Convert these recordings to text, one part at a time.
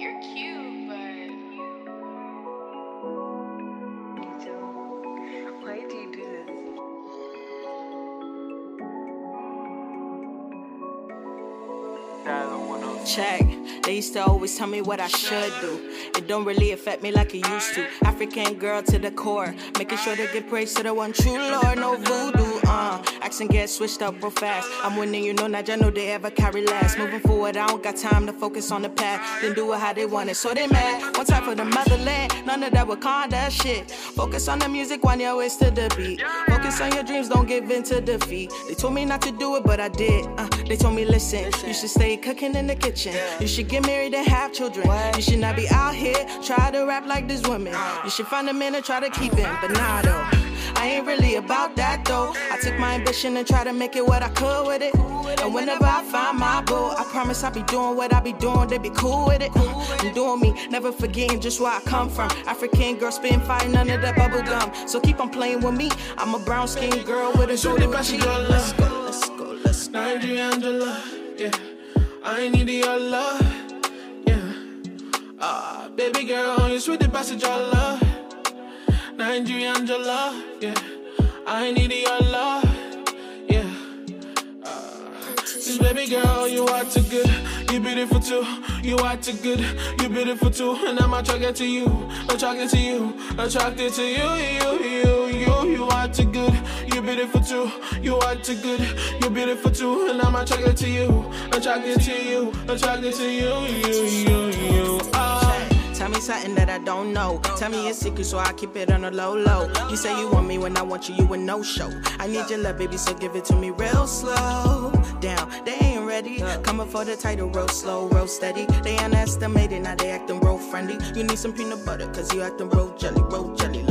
You're cute, but. Why do you do this? Check. They used to always tell me what I should do. It don't really affect me like it used to. African girl to the core, making sure to give praise to the one true Lord, no voodoo. Uh, accent get switched up real fast. I'm winning, you know, not just know they ever carry last. Moving forward, I don't got time to focus on the past. Then do it how they want it, so they mad. One time for the motherland, none of that Wakanda shit. Focus on the music, one your waist to the beat. Focus on your dreams, don't give in to defeat. They told me not to do it, but I did. Uh, they told me, listen, you should stay cooking in the kitchen. You should get married and have children. You should not be out here try to rap like this woman. You should find a man and try to keep him, but nah though. I ain't really about that though. I took my ambition and try to make it what I could with it. And whenever I find my boo, I promise I'll be doing what I be doing. They be cool with it. I'm doing me, never forgetting just where I come from. African girl fire, none of that bubble gum. So keep on playing with me. I'm a brown skinned girl with a passing cheek. your Let's go, let's go, let's go. Nigeria Angela, yeah. I need your love, yeah. Ah, baby girl, you sweet the passage love. Nigeria Angela, yeah. I need your love, yeah. Ah, this baby girl, you are too good. You beautiful too. You are too good. You beautiful too. And I'm attracted to you. Attracted to you. Attracted to you. You, you, you. You are too good. You beautiful too. You are too good. You beautiful too. And I'm attracted to you. Attracted to you. Attracted to you. You, you, you. Something that I don't know. Tell me your secret so I keep it on the low low. You say you want me when I want you, you a no show. I need your love, baby, so give it to me real slow. Down, they ain't ready. Coming for the title, real slow, real steady. They underestimated, now they acting real friendly. You need some peanut butter, cause you acting real jelly, real jelly.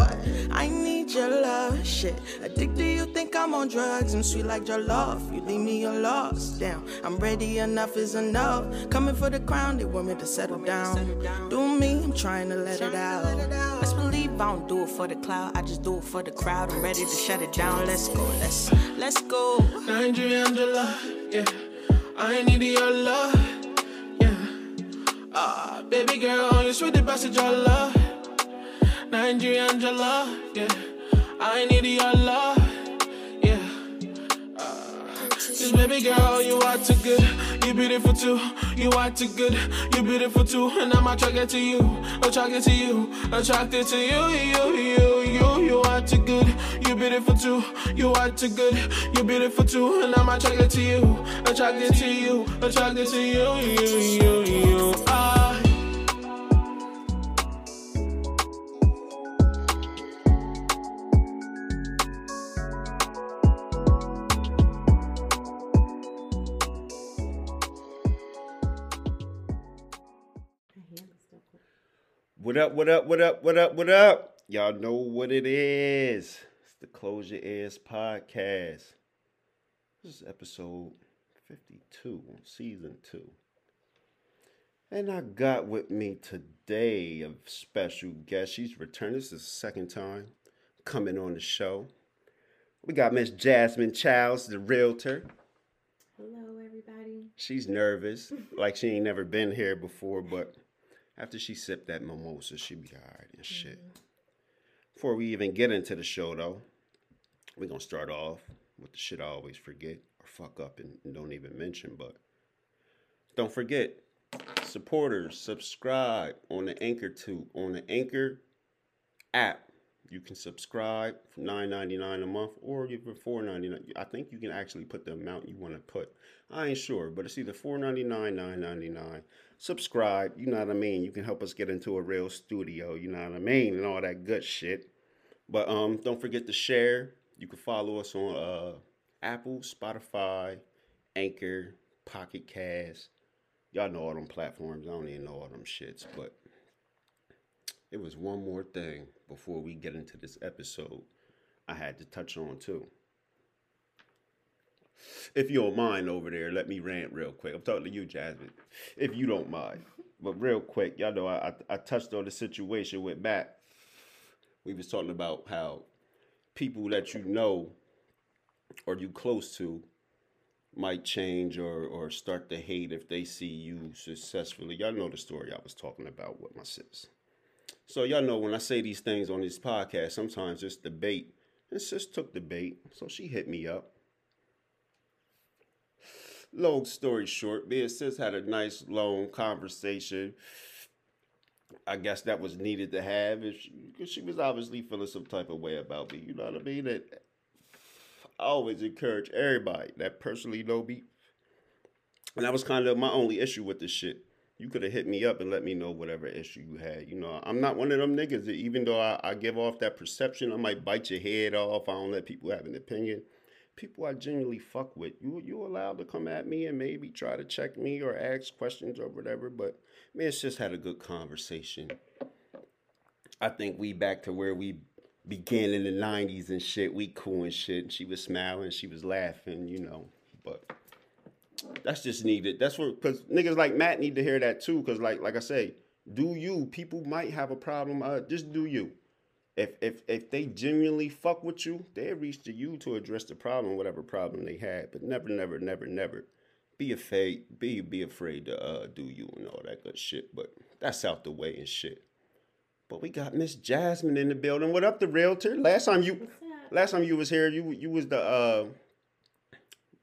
I need your love, shit. Addicted, you think I'm on drugs. I'm sweet like your love. You leave me, you're lost. Down, I'm ready, enough is enough. Coming for the crown, they want me to settle down. Do me, I'm trying to let it out. Let's believe I don't do it for the cloud. I just do it for the crowd. I'm ready to shut it down. Let's go, let's, let's go. Nigeria Angela, yeah. I need your love, yeah. Ah, baby girl, you sweet the passage your love. Nigeria Angela, yeah. I need your love, yeah. Ah, this baby girl, you are too good. You beautiful too. You are too good. You beautiful too. And I'm attracted to you. Attracted to you. Attracted to you. You, you, you. You are too good. You beautiful too. You are too good. You beautiful too. And I'm attracted to you. Attracted to you. Attracted to you. You, you, you. Ah. What up, what up, what up, what up, what up? Y'all know what it is. It's the Close Your Ears podcast. This is episode 52 season two. And I got with me today a special guest. She's returned. This is the second time coming on the show. We got Miss Jasmine Childs, the realtor. Hello, everybody. She's nervous, like she ain't never been here before, but after she sipped that mimosa, she be all right and shit. Mm-hmm. Before we even get into the show, though, we're gonna start off with the shit I always forget or fuck up and, and don't even mention, but don't forget, supporters, subscribe on the Anchor too. On the Anchor app, you can subscribe for nine ninety nine a month or even four ninety nine. I think you can actually put the amount you want to put. I ain't sure, but it's either four ninety nine, nine ninety nine. Subscribe, you know what I mean. You can help us get into a real studio, you know what I mean, and all that good shit. But um, don't forget to share. You can follow us on uh, Apple, Spotify, Anchor, Pocket Cast. Y'all know all them platforms. I don't even know all them shits, but it was one more thing before we get into this episode I had to touch on too. If you don't mind over there, let me rant real quick. I'm talking to you, Jasmine. If you don't mind. But real quick, y'all know I, I, I touched on the situation with Matt. We was talking about how people that you know or you close to might change or or start to hate if they see you successfully. Y'all know the story I was talking about with my sis. So y'all know when I say these things on this podcast, sometimes it's debate. And sis took the bait, so she hit me up. Long story short, me and sis had a nice long conversation. I guess that was needed to have if she, she was obviously feeling some type of way about me. You know what I mean? That I always encourage everybody that personally know me. And that was kind of my only issue with this shit. You could have hit me up and let me know whatever issue you had. You know, I'm not one of them niggas that even though I, I give off that perception, I might bite your head off. I don't let people have an opinion. People I genuinely fuck with, you you allowed to come at me and maybe try to check me or ask questions or whatever. But man, it's just had a good conversation. I think we back to where we began in the '90s and shit. We cool and shit. And she was smiling, she was laughing, you know. But that's just needed. That's what because niggas like Matt need to hear that too. Because like like I say, do you? People might have a problem. Uh, just do you. If if if they genuinely fuck with you, they reach to you to address the problem, whatever problem they had. But never, never, never, never be afraid. Be be afraid to uh do you and all that good shit. But that's out the way and shit. But we got Miss Jasmine in the building. What up, the realtor? Last time you, last time you was here, you you was the uh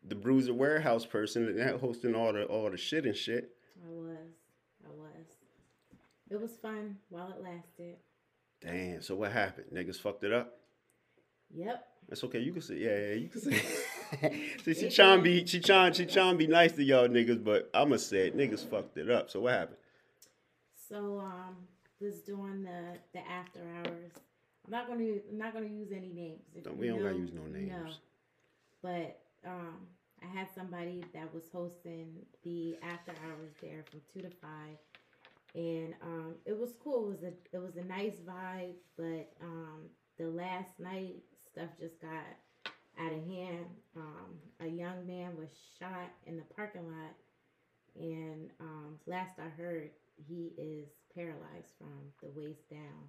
the Bruiser warehouse person and hosting all the all the shit and shit. I was. I was. It was fun while it lasted. Damn. So what happened? Niggas fucked it up. Yep. That's okay. You can say yeah, yeah. You can say. See, she trying to be she trying she trying be nice to y'all niggas, but I'ma say it. Niggas fucked it up. So what happened? So um was doing the the after hours. I'm not gonna I'm not gonna use any names. Don't- we don't gotta use no names. No. But um I had somebody that was hosting the after hours there from two to five. And um it was cool. It was a it was a nice vibe, but um the last night stuff just got out of hand. Um a young man was shot in the parking lot and um last I heard he is paralyzed from the waist down.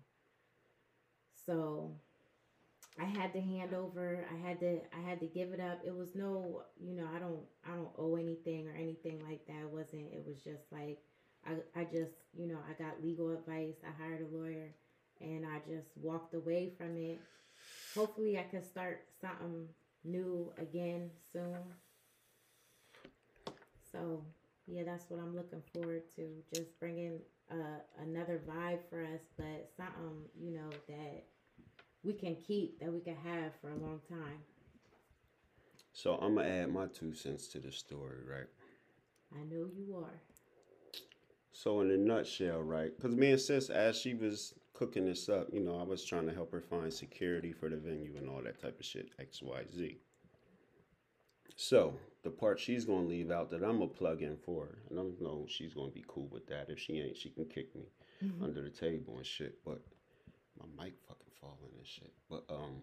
So I had to hand over. I had to. I had to give it up. It was no, you know, I don't. I don't owe anything or anything like that. It wasn't. It was just like, I. I just, you know, I got legal advice. I hired a lawyer, and I just walked away from it. Hopefully, I can start something new again soon. So yeah, that's what I'm looking forward to. Just bringing uh, another vibe for us, but something you know that we can keep, that we can have for a long time. So I'm gonna add my two cents to the story, right? I know you are. So in a nutshell, right? Because me and sis, as she was cooking this up, you know, I was trying to help her find security for the venue and all that type of shit, X, Y, Z. So the part she's gonna leave out that I'm gonna plug in for her, and I don't know she's gonna be cool with that. If she ain't, she can kick me mm-hmm. under the table and shit. But my mic fucking falling and shit. But um.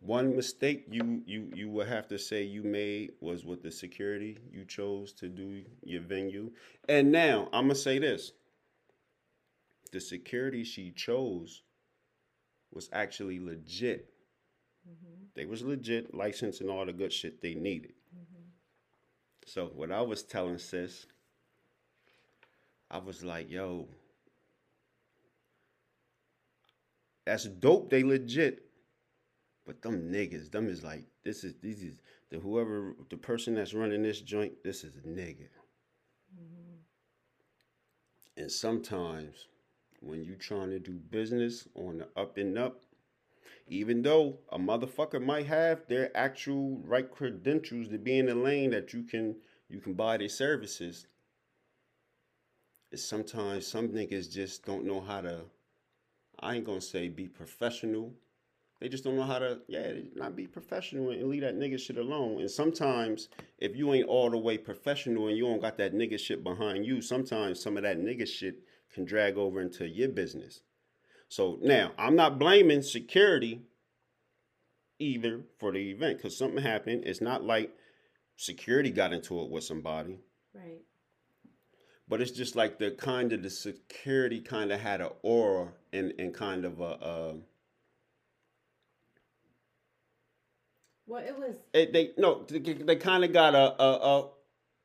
One mistake you you you would have to say you made was with the security you chose to do your venue. And now I'm gonna say this: the security she chose was actually legit. They was legit, licensed and all the good shit they needed. So what I was telling sis, I was like, yo, that's dope. They legit. But them niggas, them is like, this is this is the whoever the person that's running this joint, this is a nigga. Mm-hmm. And sometimes when you trying to do business on the up and up, even though a motherfucker might have their actual right credentials to be in the lane that you can you can buy their services, it's sometimes some niggas just don't know how to I ain't gonna say be professional. They just don't know how to, yeah, not be professional and leave that nigga shit alone. And sometimes, if you ain't all the way professional and you don't got that nigga shit behind you, sometimes some of that nigga shit can drag over into your business. So now, I'm not blaming security either for the event because something happened. It's not like security got into it with somebody. Right. But it's just like the kind of the security kind of had an aura and, and kind of a, uh, Well, it was It, they no, they, they kind of got a a, a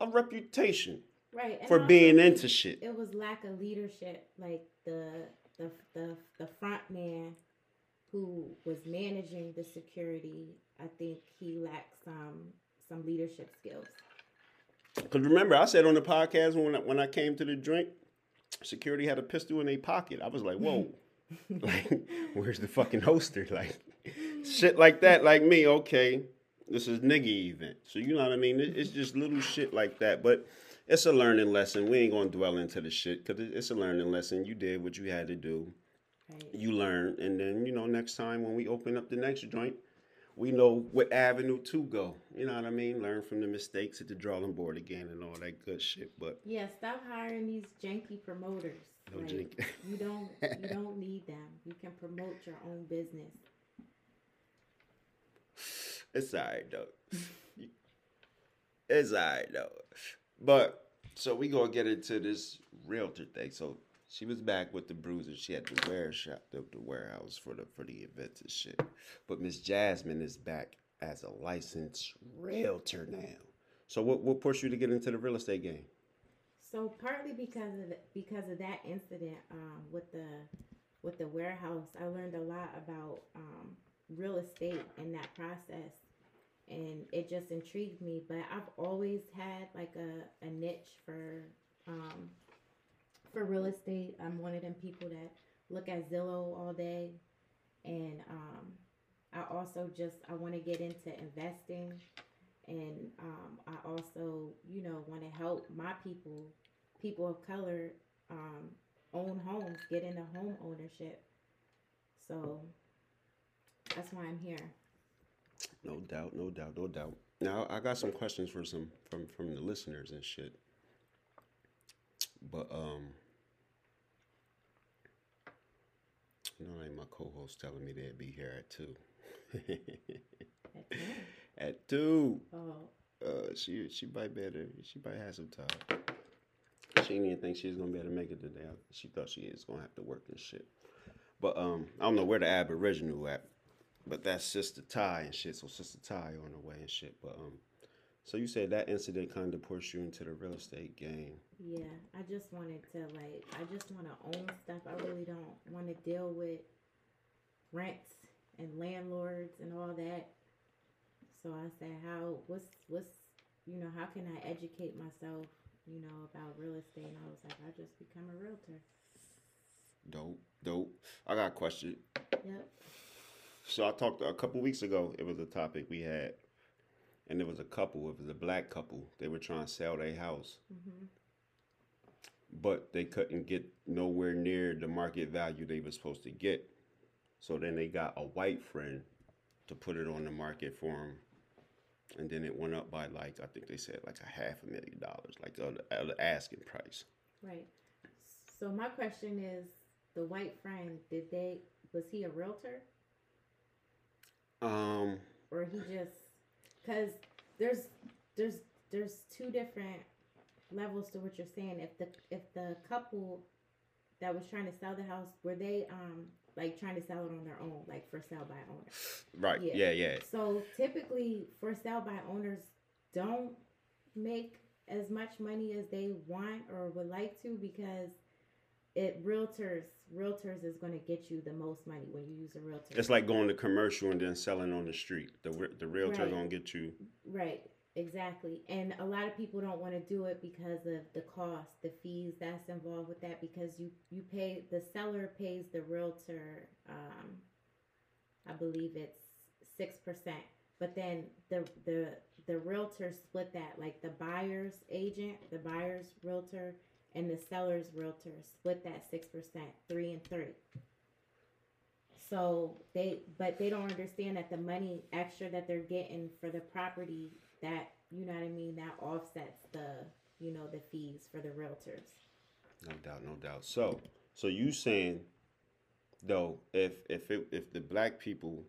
a reputation right and for being it- into shit. It was lack of leadership, like the the the the front man who was managing the security. I think he lacked some some leadership skills. Because remember, I said on the podcast when I, when I came to the drink, security had a pistol in their pocket. I was like, whoa, like where's the fucking holster? Like shit like that. Like me, okay, this is nigga event. So you know what I mean? It's just little shit like that, but. It's a learning lesson. We ain't gonna dwell into the shit because it's a learning lesson. You did what you had to do. Right. you learn, and then you know next time when we open up the next joint, we know what avenue to go. You know what I mean? Learn from the mistakes at the drawing board again and all that good shit. But Yeah, stop hiring these janky promoters. No Like, jank- you don't you don't need them. You can promote your own business. it's alright though. it's alright though. But so we gonna get into this realtor thing. So she was back with the bruiser. She had the wear shop, the, the warehouse for the for the events and shit. But Miss Jasmine is back as a licensed realtor now. So what what pushed you to get into the real estate game? So partly because of the, because of that incident um, with the with the warehouse, I learned a lot about um, real estate and that process, and it just intrigued me. But I've always had like a, a niche for um, for real estate. I'm one of them people that look at Zillow all day, and um, I also just I want to get into investing and um, I also, you know, want to help my people, people of color, um, own homes, get into home ownership. So that's why I'm here. No doubt, no doubt, no doubt. Now I got some questions for some from from the listeners and shit. But um like my co-host telling me they'd be here at two. At ten. at two. Oh, Uh she she might better she might have some time. She didn't even think she was gonna be able to make it today. She thought she was gonna have to work and shit. But um I don't know where the aboriginal at. But that's Sister Tai and shit. So Sister Tai on the way and shit. But um, so you said that incident kind of pushed you into the real estate game. yeah. I just wanted to like, I just want to own stuff. I really don't want to deal with rents and landlords and all that. So I said, how? What's what's you know? How can I educate myself? You know about real estate? And I was like, I just become a realtor. Dope, dope. I got a question. Yep. So I talked a couple weeks ago. It was a topic we had, and it was a couple. It was a black couple. They were trying to sell their house, Mhm. but they couldn't get nowhere near the market value they were supposed to get. So then they got a white friend to put it on the market for them, and then it went up by like I think they said like a half a million dollars, like the the asking price. Right. So my question is, the white friend, did they was he a realtor Um, or he just cuz there's there's there's two different levels to what you're saying. If the if the couple that was trying to sell the house were they um like trying to sell it on their own, like for sale by owner. right? Yeah. Yeah, yeah. So typically, for sale by owners, don't make as much money as they want or would like to because it realtors realtors is going to get you the most money when you use a realtor. It's like going to commercial and then selling on the street. The the realtor Right. gonna get you. Right, exactly. And a lot of people don't want to do it because of the cost, the fees that's involved with that because you you pay the seller pays the realtor um I believe it's 6%. But then the the the realtor split that like the buyer's agent, the buyer's realtor and the seller's realtor split that 6%, 3 and 3. So they, but they don't understand that the money extra that they're getting for the property, that you know what I mean, that offsets the, you know, the fees for the realtors. No doubt, no doubt. So, so you saying though, if if it, if the black people,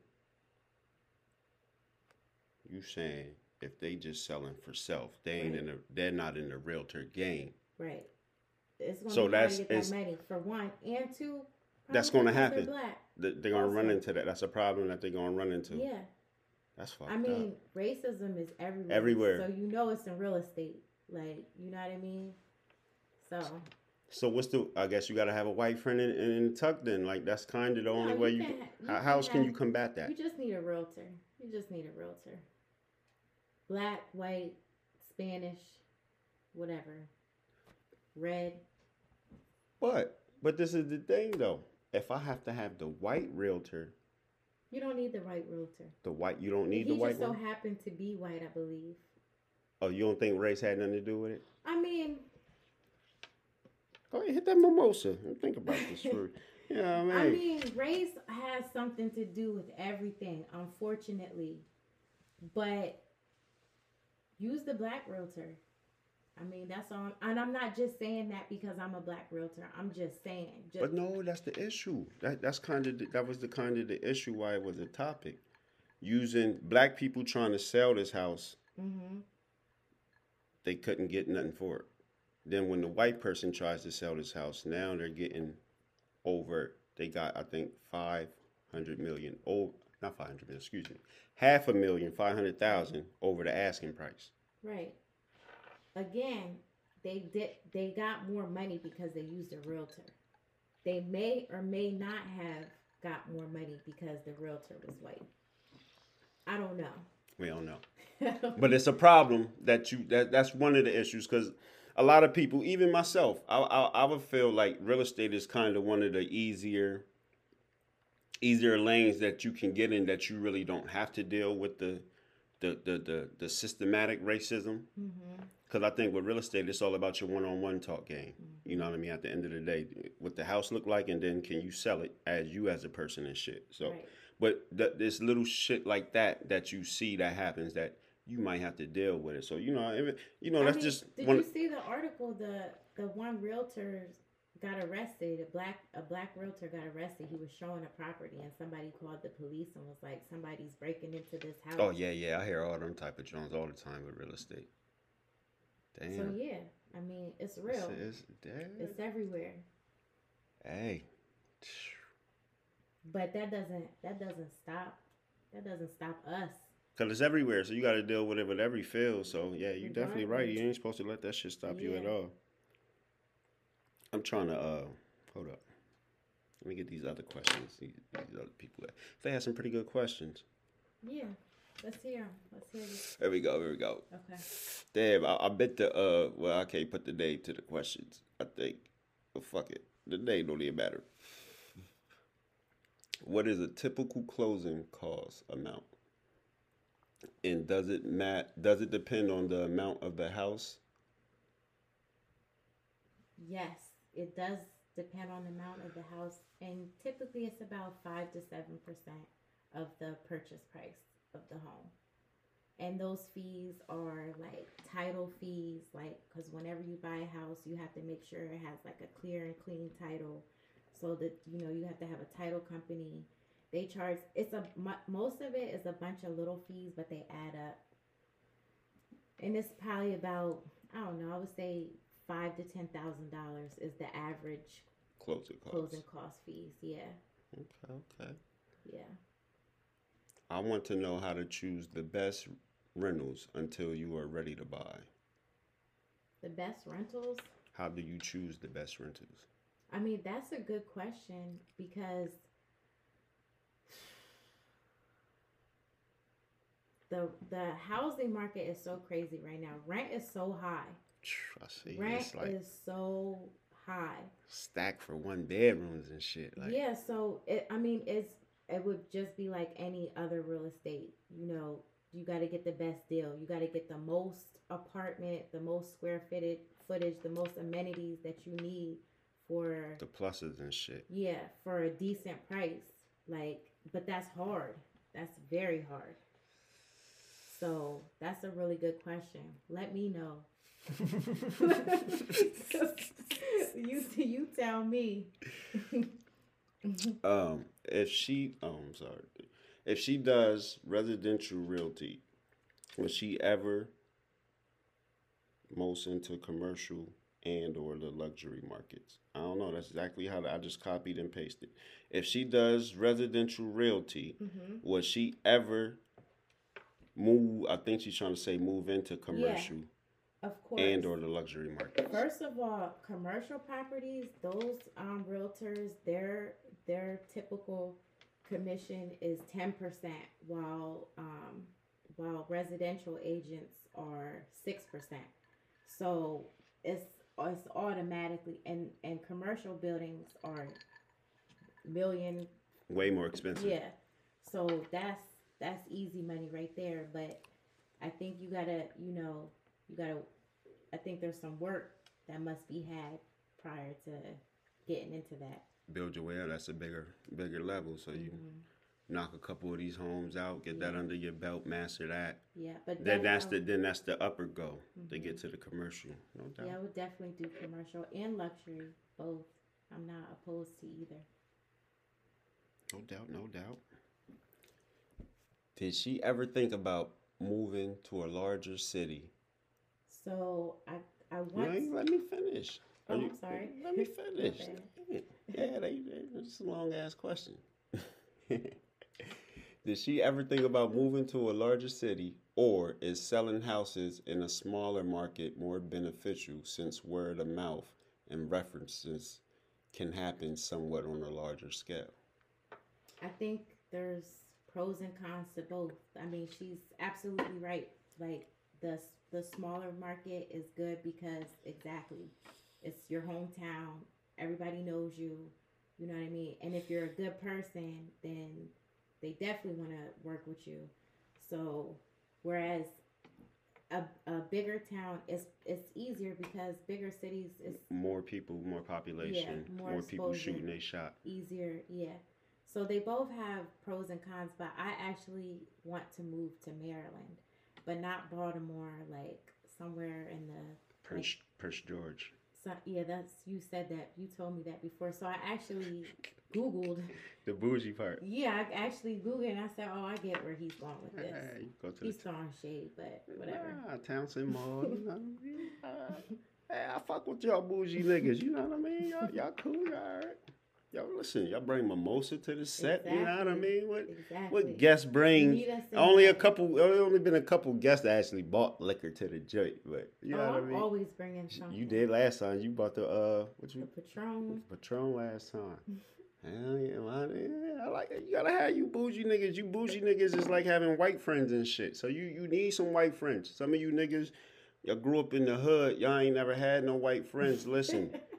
you saying if they just selling for self, they ain't Right. in the they're not in the realtor game. Right. It's gonna So that's- to get that money for one and two. That's gonna happen. Black. They- They're gonna run into that. That's a problem that they're gonna run into. Yeah. That's fucked I mean, up. racism is everywhere. Everywhere. So you know it's in real estate. Like, you know what I mean? So So what's the? I guess you got to have a white friend in, in, in tuck. Then like that's kind of the only No, way you you. can Can, you how, else can you combat that? you just need a realtor. You just need a realtor. Black, white, Spanish, whatever. Red. But but this is the thing though. If I have to have the white realtor, You don't need the white realtor. the white you don't need he the white He just so one. happened to be white, I believe. Oh, you don't think race had nothing to do with it? I mean, Go ahead, hit that mimosa and think about this for. Yeah, I mean, I mean, race has something to do with everything, unfortunately. But use the black realtor. I mean, that's all. And I'm not just saying that because I'm a black realtor. I'm just saying. Just, But no, that's the issue. That that's kind of the, that was the kind of the issue why it was a topic. Using black people trying to sell this house, hmm they couldn't get nothing for it. Then when the white person tries to sell this house, now they're getting over. They got I think five hundred million. Oh, not five hundred million. Excuse me, half a million, five hundred thousand over the asking price. Right. Again, they did. They got more money because they used a realtor. They may or may not have got more money because the realtor was white. I don't know. We don't know. but it's a problem that you that that's one of the issues because a lot of people even myself I, I i would feel like real estate is kind of one of the easier easier lanes that you can get in that you really don't have to deal with the the the the, the systematic racism mm-hmm. Because i think with real estate it's all about your one-on-one talk game mm-hmm. you know what i mean at the end of the day what the house look like and then can you sell it as you as a person and shit so Right. but th- this little shit like that that you see that happens that you might have to deal with it. So you know, if you know, I that's mean, just Did one. you see the article? The the one realtor got arrested. A black a black realtor got arrested. He was showing a property, and somebody called the police and was like, "Somebody's breaking into this oh, house." Oh yeah, yeah, I hear all them type of Jones all the time with real estate. Damn. So yeah, I mean, it's It's- real. it's- damn. It's everywhere. hey, But that doesn't that doesn't stop that doesn't stop us. cause it's everywhere. So you got to deal with it with every field. So yeah, you're definitely right. You ain't supposed to let that shit stop you at all. I'm trying to uh hold up. Let me get these other questions. These, these other people. They had some pretty good questions. Yeah. Let's hear. Let's hear this. There we go. There we go. Okay. Damn, I, I bet the uh well I can't put the name to the questions. I think. But fuck it. The name don't even matter. What is a typical closing cost amount? And does it mat does it depend on the amount of the house? Yes, it does depend on the amount of the house, and typically it's about five to seven percent of the purchase price of the home. And those fees are like title fees, like because whenever you buy a house, you have to make sure it has like a clear and clean title, so that you know you have to have a title company. They charge it's a most of it is a bunch of little fees, but they add up. And it's probably about I don't know. I would say five to ten thousand dollars is the average Closing cost. closing cost fees. Yeah, Okay, okay. yeah. I want to know how to choose the best rentals until you are ready to buy. The best rentals. How do you choose the best rentals? I mean, that's a good question because the the housing market is so crazy right now. Rent is so high. I see. Rent it's like is so high. stacked for one bedrooms and shit. Like yeah, so it, I mean, it's it would just be like any other real estate. You know, you got to get the best deal. You got to get the most apartment, the most square footage, footage, the most amenities that you need for the pluses and shit. yeah for a decent price. Like, but that's hard. That's very hard. So that's a really good question. Let me know. you you tell me. Um, if she, oh, I'm sorry, if she does residential realty, was she ever most into commercial and or the luxury markets? I don't know. That's exactly how I just copied and pasted. If she does residential realty, Mm-hmm. was she ever move. I think she's trying to say move into commercial Of course. and or the luxury market. First of all, commercial properties, those um realtors, their their typical commission is ten percent, while um while residential agents are six percent. So it's it's automatically and and commercial buildings are million Way more expensive. yeah. So that's that's easy money right there. But I think you gotta, you know, you gotta. I think there's some work that must be had prior to getting into that. Build your way up. That's a bigger bigger level. So you Mm-hmm. knock a couple of these homes out, get that under your belt, master that. Yeah, but Then that's the then that's the upper goal to get to the commercial. No doubt. Yeah, I would definitely do commercial and luxury both. I'm not opposed to either. No doubt, no doubt. Did she ever think about moving to a larger city? So I I You want. ain't let me finish. Oh, Are I'm sorry. Let me finish. Okay. Yeah, they, they, it's a long ass question. Did she ever think about moving to a larger city, or is selling houses in a smaller market more beneficial since word of mouth and references can happen somewhat on a larger scale? I think there's pros and cons to both. I mean, she's absolutely right. Like the the smaller market is good because exactly, it's your hometown. Everybody knows you. You know what I mean? And if you're a good person, then they definitely want to work with you. So, whereas a, a bigger town is it's easier because bigger cities is More people, more population, more more, people shooting a shot. easier yeah so they both have pros and cons but i actually want to move to maryland but not baltimore like somewhere in the Prince, Prince George. so, yeah that's you said that you told me that before so i actually googled The bougie part. yeah i actually googled and i said oh i get where he's going with this Hey, go he's throwing shade but whatever Ah, Townsend Mall. You know what I mean? Hey, I fuck with y'all bougie niggas. You know what I mean? Y'all, y'all cool, y'all alright. Y'all listen, y'all bring mimosa to the set. You know what I mean? What exactly what guests bring? Meet us in Only a couple. Only been a couple guests that actually bought liquor to the joint, but you know oh, what I mean. always bringing something You did last time. You bought the uh, what you? the patron Patron last time. Hell yeah, man. I like it. You gotta have you bougie niggas. You bougie niggas is like having white friends and shit. So you you need some white friends. Some of you niggas, y'all grew up in the hood. Y'all ain't never had no white friends. Listen,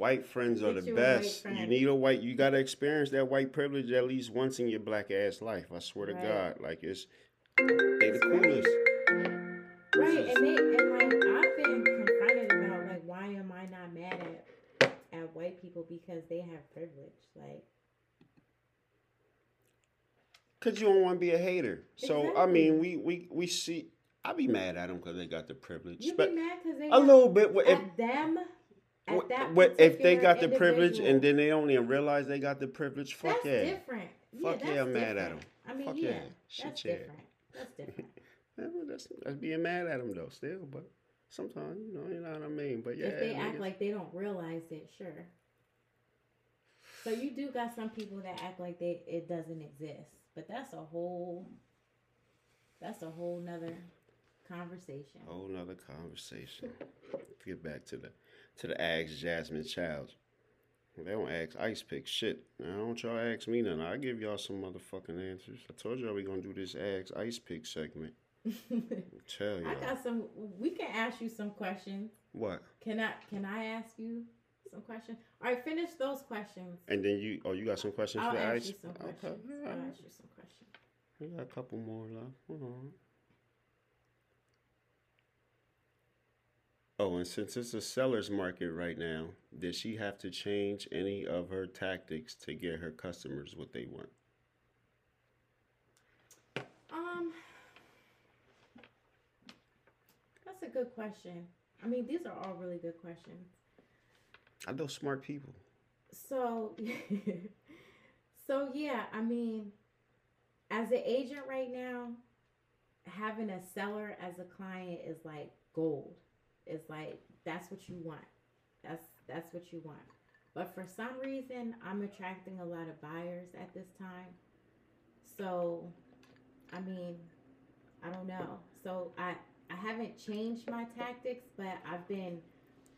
white friends are Get the you a white best. You need a white. You gotta experience that white privilege at least once in your black ass life. I swear to Right. God, like it's they the coolest. Right, and they and like I've been confronted about like why am I not mad at at white people because they have privilege? Like Cause you don't want to be a hater. So I mean, we we we see. I be mad at them because they got the privilege. you but be mad because they a little bit. If at them at What- that if they got the privilege and then they don't even realize they got the privilege? Fuck that's yeah. different. Fuck yeah, that's I'm mad at different. 'em. I mean, Fuck yeah, yeah. Shit, that's yeah. different. That's different. Yeah, well, that's, that's being mad at them though, still. But sometimes, you know, you know what I mean. But yeah, if they act like they don't realize it, sure. So you do got some people that act like they it doesn't exist, but that's a whole that's a whole nother conversation. whole nother conversation. Let's get back to the to the Ask Jasmine Childs. They don't ask Icepick shit. Now, don't y'all ask me nothing. I give y'all some motherfucking answers. I told y'all we gonna do this Ask Icepick segment. Tell y'all got some. We can ask you some questions. what. Can I? Can I ask you some questions? All right, finish those questions. And then you, oh, you got some questions I'll for ask Ice? you some questions. Okay. I'll ask you some questions. We got a couple more left. Hold on. Oh, and since it's a seller's market right now, did she have to change any of her tactics to get her customers what they want? Um, that's a good question. I mean, these are all really good questions. I know smart people. So, so yeah, I mean, as an agent right now, having a seller as a client is like gold. It's like that's what you want. That's that's what you want. But for some reason, I'm attracting a lot of buyers at this time. So, I mean, I don't know. So I I haven't changed my tactics, but I've been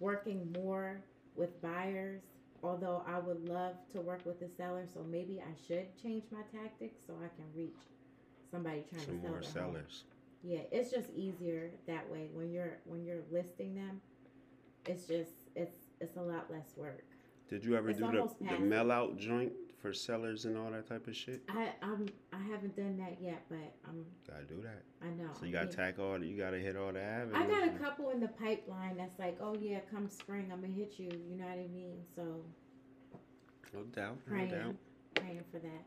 working more with buyers. Although I would love to work with the seller, so maybe I should change my tactics so I can reach somebody trying to sell more sellers. home. Yeah, it's just easier that way when you're when you're listing them. It's just it's it's a lot less work. Did you ever It's do the, the mail out joint for sellers and all that type of shit? I I'm I haven't done that yet, but um, I'm Gotta do that. I know. So you gotta Yeah. tack all. The, you gotta hit all the avenues. I got a couple in the pipeline that's like, oh yeah, come spring, I'm gonna hit you. You know what I mean? So No doubt. No praying, doubt. praying for that.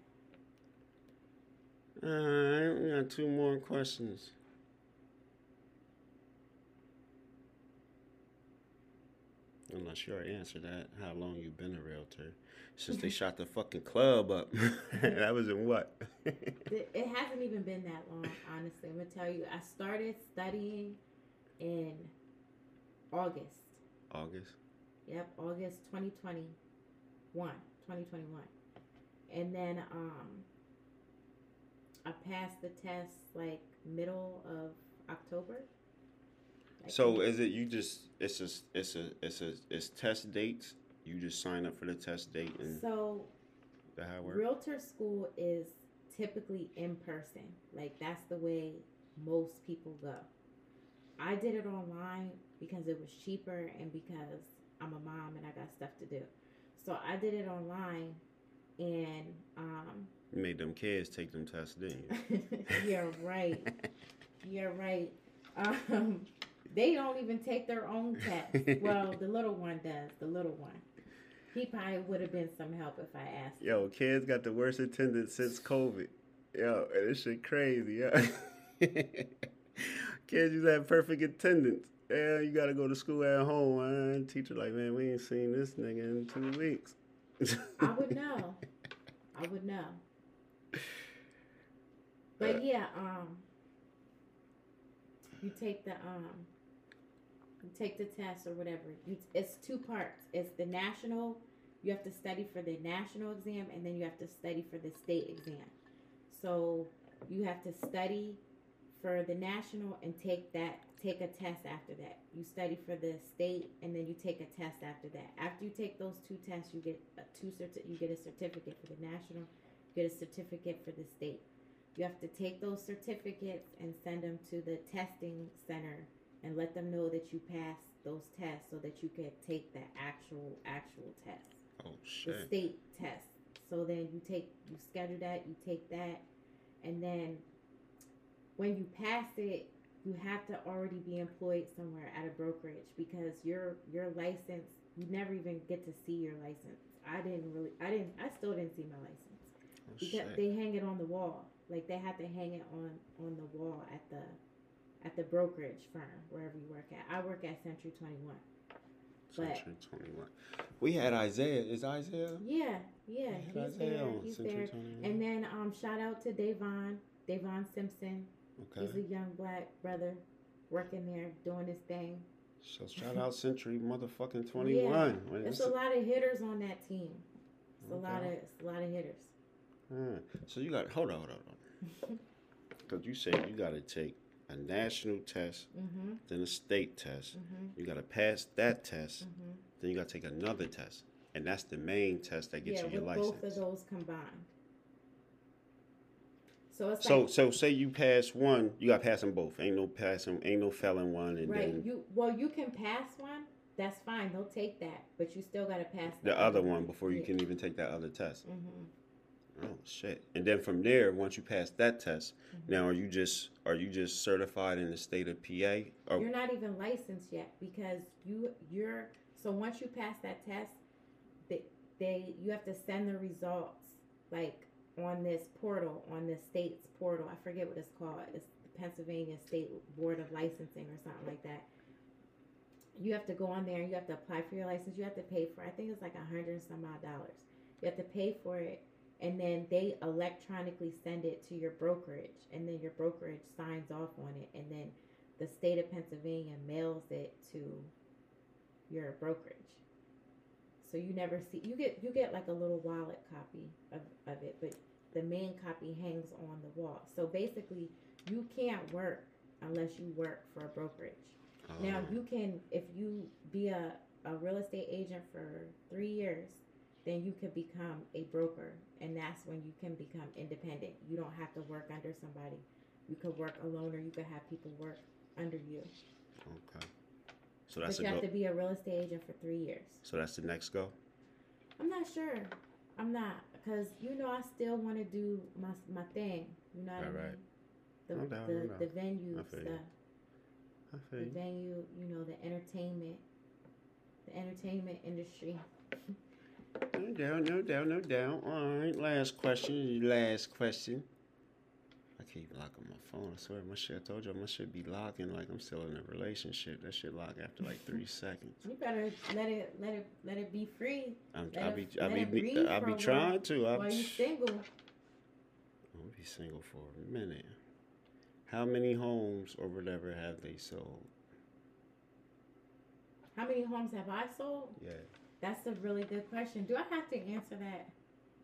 All right, we got two more questions. Unless you already answered that, how long you been a realtor? Since they shot the fucking club up. that was in what? It, it hasn't even been that long, honestly. I'm gonna tell you. I started studying in August. August. Yep, August 2021. 2021. And then um I passed the test like middle of October. So is it you just it's a it's a it's a it's test dates. You just sign up for the test date and so that how it works. realtor school is typically in person. Like that's the way most people go. I did it online because it was cheaper and because I'm a mom and I got stuff to do. So I did it online and um You made them kids take them tests, didn't you? you're right. You're right. Um they don't even take their own test. Well, the little one does, the little one. He probably would have been some help if I asked. him. Yo, kids got the worst attendance since COVID. Yo, and this shit crazy, yeah. kids used to have perfect attendance. Yeah, you gotta go to school at home, man. Teacher like, man, we ain't seen this nigga in two weeks. I would know. I would know. But yeah, um you take the um take the test or whatever. It's two parts. It's the national you have to study for the national exam and then you have to study for the state exam. So you have to study for the national and take that take a test after that. You study for the state and then you take a test after that. After you take those two tests, you get a two certi- you get a certificate for the national, you get a certificate for the state. You have to take those certificates and send them to the testing center and let them know that you passed those tests so that you could take the actual actual test oh the state test. So then you take you schedule that, you take that, and then when you pass it, you have to already be employed somewhere at a brokerage because your your license you never even get to see your license. I didn't really I didn't I still didn't see my license Oh, because shit. they hang it on the wall. Like they have to hang it on on the wall at the at the brokerage firm wherever you work at. I work at Century Twenty One. but- Century 21. We had Isaiah. Is Isaiah? Yeah, yeah, he's Isaiah there. He's Century there. 21. And then um, shout out to Davon, Davon Simpson. Okay. He's a young black brother working there doing his thing. So shout out Century motherfucking 21. Yeah, There's it's- a lot of hitters on that team. It's a lot of it's a lot of hitters. Alright. So you got hold on, hold on, hold on. Because you said you got to take a national test, Mm-hmm. then a state test. Mm-hmm. You got to pass that test, Mm-hmm. then you got to take another test, and that's the main test that gets Yeah, you your with license. both of those combined. So it's So like so say you pass one, you got to pass them both. Ain't no passing, ain't no failing one, and right. then You well, you can pass one. That's fine. They'll take that, but you still got to pass the other one before you Yeah. can even take that other test. Oh shit! And then from there, once you pass that test, Mm-hmm. now are you just are you just certified in the state of PA? Or You're not even licensed yet because you you're so once you pass that test, they they you have to send the results like on this portal on the state's portal. I forget what it's called. It's the Pennsylvania State Board of Licensing or something like that. You have to go on there and you have to apply for your license. You have to pay for I think it's like a hundred and some odd dollars. You have to pay for it and then they electronically send it to your brokerage and then your brokerage signs off on it and then the state of Pennsylvania mails it to your brokerage. So you never see you get you get like a little wallet copy of, of it, but the main copy hangs on the wall. So basically you can't work unless you work for a brokerage. Now Oh. you can, if you be a, a real estate agent for three years, then you can become a broker, and that's when you can become independent. You don't have to work under somebody. You could work alone, or you could have people work under you. Okay. So that's but you have go. to be a real estate agent for three years. So that's the next go. I'm not sure. I'm not because you know I still want to do my my thing. You know what I Right, mean? right. The, No doubt, the, no doubt. the venue I feel you. stuff. I feel the you. venue, you know, the entertainment, the entertainment industry. No doubt, no doubt, no doubt. All right, last question. Last question. I keep locking my phone. I swear, my shit. I told you, my shit be locking like I'm still in a relationship. That shit lock after like three seconds. You better let it let it let it be free I'm, Let I it- be, I let it be, I for be trying while to. I while you single. I'll be single for a minute. How many homes or whatever have they sold? How many homes have I sold? Yeah. That's a really good question. Do I have to answer that?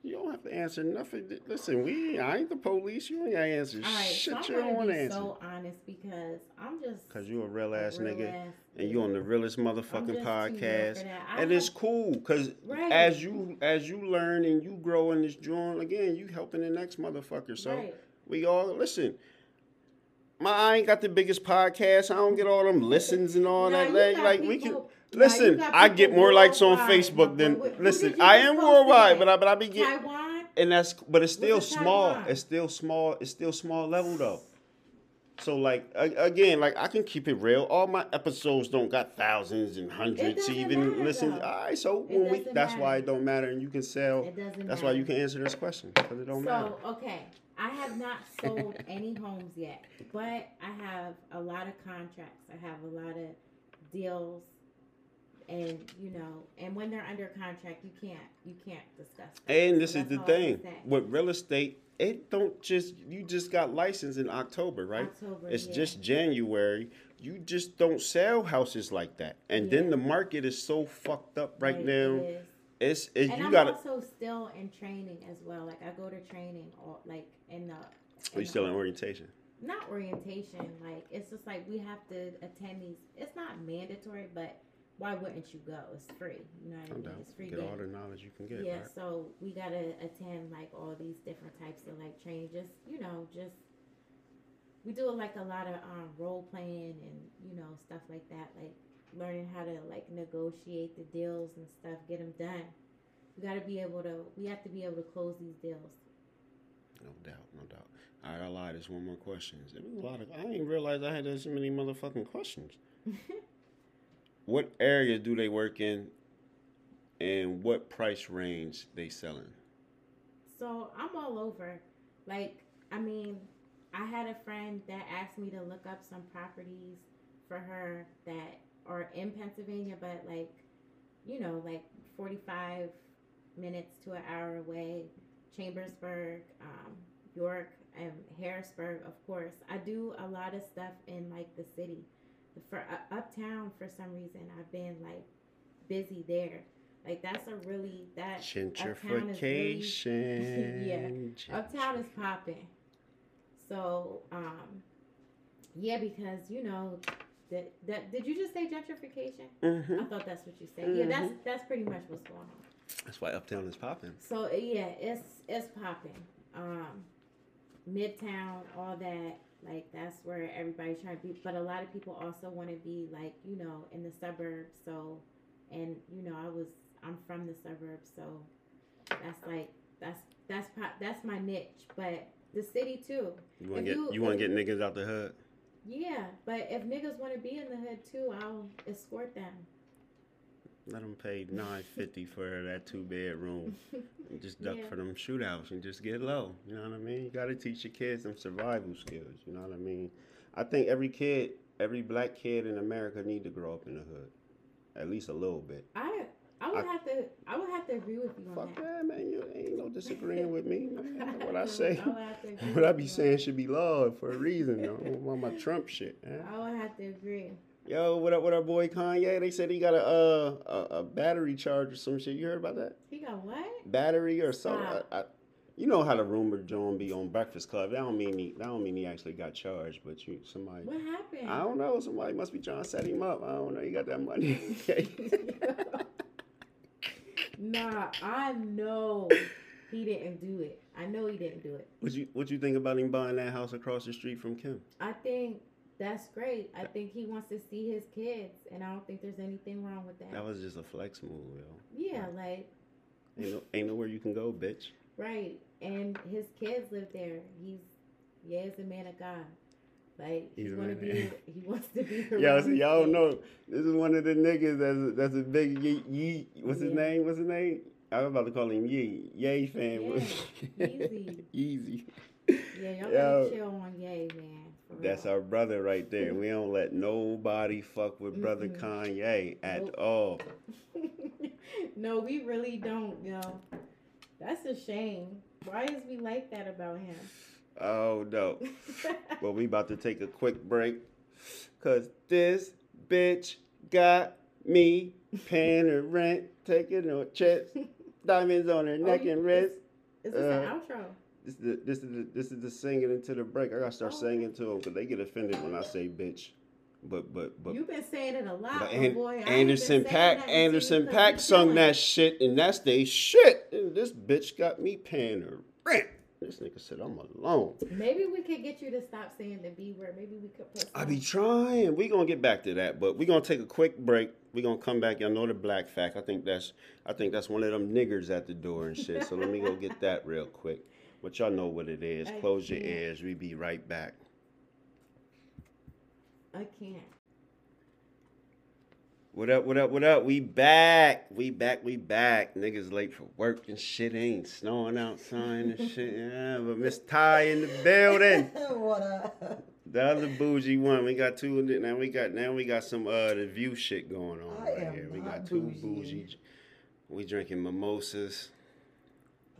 You don't have to answer nothing. Listen, we I ain't the police. You ain't gotta answer All right, shit so you I'm don't want gonna answer. so honest because I'm just Cause you a real a ass real nigga. ass and you on the realest I'm motherfucking just too real podcast. for that. And it's cool because Right. as you as you learn and you grow in this joint again, you helping the next motherfucker. So Right. we all listen. My I ain't got the biggest podcast. I don't get all them listens and all Nah, that. you Like, got like we can people- nah, you listen. I get more likes on Facebook than listen. I am worldwide, but I but I be getting Taiwan. and that's but it's still small. Taiwan? It's still small. It's still small level though. So like again, like I can keep it real. All my episodes don't got thousands and hundreds even matter, listen. though. All right, so It when we that's why it don't matter, and you can sell. It doesn't That's why you can answer this question because it don't matter. So okay, I have not sold any homes yet, but I have a lot of contracts. I have a lot of deals, and you know, and when they're under contract, you can't you can't discuss. That. And So this is the thing with real estate. It don't just you just got licensed in October, right? October, It's yeah. just January. You just don't sell houses like that, and then the market is so fucked up right, Right, now. it is. It's it, And you I'm gotta. also still in training as well. Like I go to training, or like in the. Are you still in orientation? not orientation like it's just like we have to attend these it's not mandatory but why wouldn't you go it's free you know what i mean it's free Get all the knowledge you can get. yeah right? so we gotta attend like all these different types of like training just you know just we do like a lot of um role playing and you know stuff like that like learning how to like negotiate the deals and stuff get them done we got to be able to we have to be able to close these deals No doubt, no doubt. All right, I lied. There's one more question. There was a lot of. I didn't realize I had this many motherfucking questions. what area do they work in, and what price range they selling? So I'm all over. Like, I mean, I had a friend that asked me to look up some properties for her that are in Pennsylvania, but like, you know, like 45 minutes to an hour away. Chambersburg, um, York, and Harrisburg, of course. I do a lot of stuff in like the city. For uh, uptown, for some reason, I've been like busy there. Like that's a really that uptown is really- Gentrification. yeah, uptown is popping. So, um, yeah, because you know, that that did you just say gentrification? hmm I thought that's what you said. Yeah, that's that's pretty much what's going on. That's why uptown is popping. So yeah, it's it's popping. Um, Midtown, all that. Like that's where everybody's trying to be. But a lot of people also want to be like you know in the suburbs. So, and you know I was I'm from the suburbs, so that's like that's that's po- that's my niche. But the city too. You want to get you- you, want to get niggas out the hood. Yeah, but if niggas want to be in the hood too, I'll escort them. Let them pay nine fifty for that two bedroom. and just duck Yeah. for them shootouts and just get low. You know what I mean? You got to teach your kids some survival skills. You know what I mean? I think every kid, every black kid in America, need to grow up in the hood, at least a little bit. I I would I- have to I would have to agree with you on Fuck that. that, man! You ain't no disagreeing with me. Man. What I say, I would have to agree what I be saying should be law for a reason. Yo. On my Trump shit. Man. I would have to agree. Yo, what up with our boy Kanye? They said he got a uh, a, a battery charge or some shit. You heard about that? He got what? battery or something. I, I, You know how the rumor John be on Breakfast Club. That don't mean he. That don't mean he actually got charged. But you, somebody. What happened? I don't know. Somebody must be trying to set him up. I don't know. He got that money. Nah, I know he didn't do it. I know he didn't do it. what you What you think about him buying that house across the street from Kim? I think that's great. I think he wants to see his kids, and I don't think there's anything wrong with that. That was just a flex move, yo. yeah, like Ain't, no, ain't nowhere you can go, bitch. right. And his kids live there. He's yeah, he's a man of God. Like He's he's a want to be. He wants to be. Y'all see, y'all know. This is one of the niggas that's that's a big Yee. Yee what's his Yeah. name? What's his name? I was about to call him Yee. Yay fan. Yeah, Yeezy. Yeezy. Yeah, y'all Yo. gotta chill on Yay, man. That's our brother right there. We don't let nobody fuck with brother. Kanye at Nope. all. no, we really don't, yo. That's a shame. Why is we like that about him? Oh no. Well, we about to take a quick break. Cause this bitch got me paying her rent, taking her checks, diamonds on her neck Oh, and wrist. Is this Uh, an outro? This is the, this is the, this is the singing into the break. I gotta start Oh. singing to them because they get offended when I say bitch. But but but. You've been saying it a lot, but oh boy. I ain't been Anderson .Paak nothing to you Anderson .Paak sung that shit and that's they shit. And this bitch got me paying her rent. This nigga said I'm alone. Maybe we could get you to stop saying the B word. Maybe we could put. I be trying. We gonna get back to that, but we gonna take a quick break. We gonna come back. Y'all know the black fact. I think that's I think that's one of them niggers at the door and shit. So let me go get that real quick. But y'all know what it is. I Close your can't. ears. We be right back. I can't. What up, what up, what up? We back. We back, we back. Niggas late for work and shit. Ain't snowing outside and shit. Yeah, but Miss Tai in the building. what up? The other bougie one. We got two now we got now we got some uh the view shit going on I right here. We got two bougie. bougie. We drinking mimosas.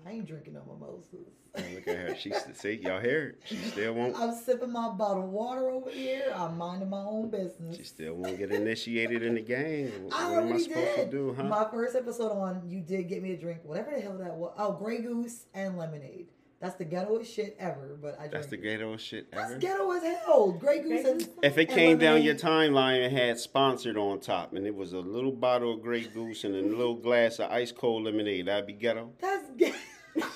I ain't drinking no mimosas. And look at her. She see y'all hear? She still won't I'm sipping my bottle of water over here. I'm minding my own business. she still won't get initiated in the game. What I am I already supposed did. to do, huh? My first episode on, you did get me a drink, whatever the hell that was. Oh, Grey Goose and lemonade. That's the ghettoest shit ever. But I That's the drank it. ghetto shit ever. That's ghetto as hell. Grey Goose Grey and If it and came down your timeline and had sponsored on top, and it was a little bottle of Grey Goose and a little glass of ice cold lemonade, that'd be ghetto. That's ghetto.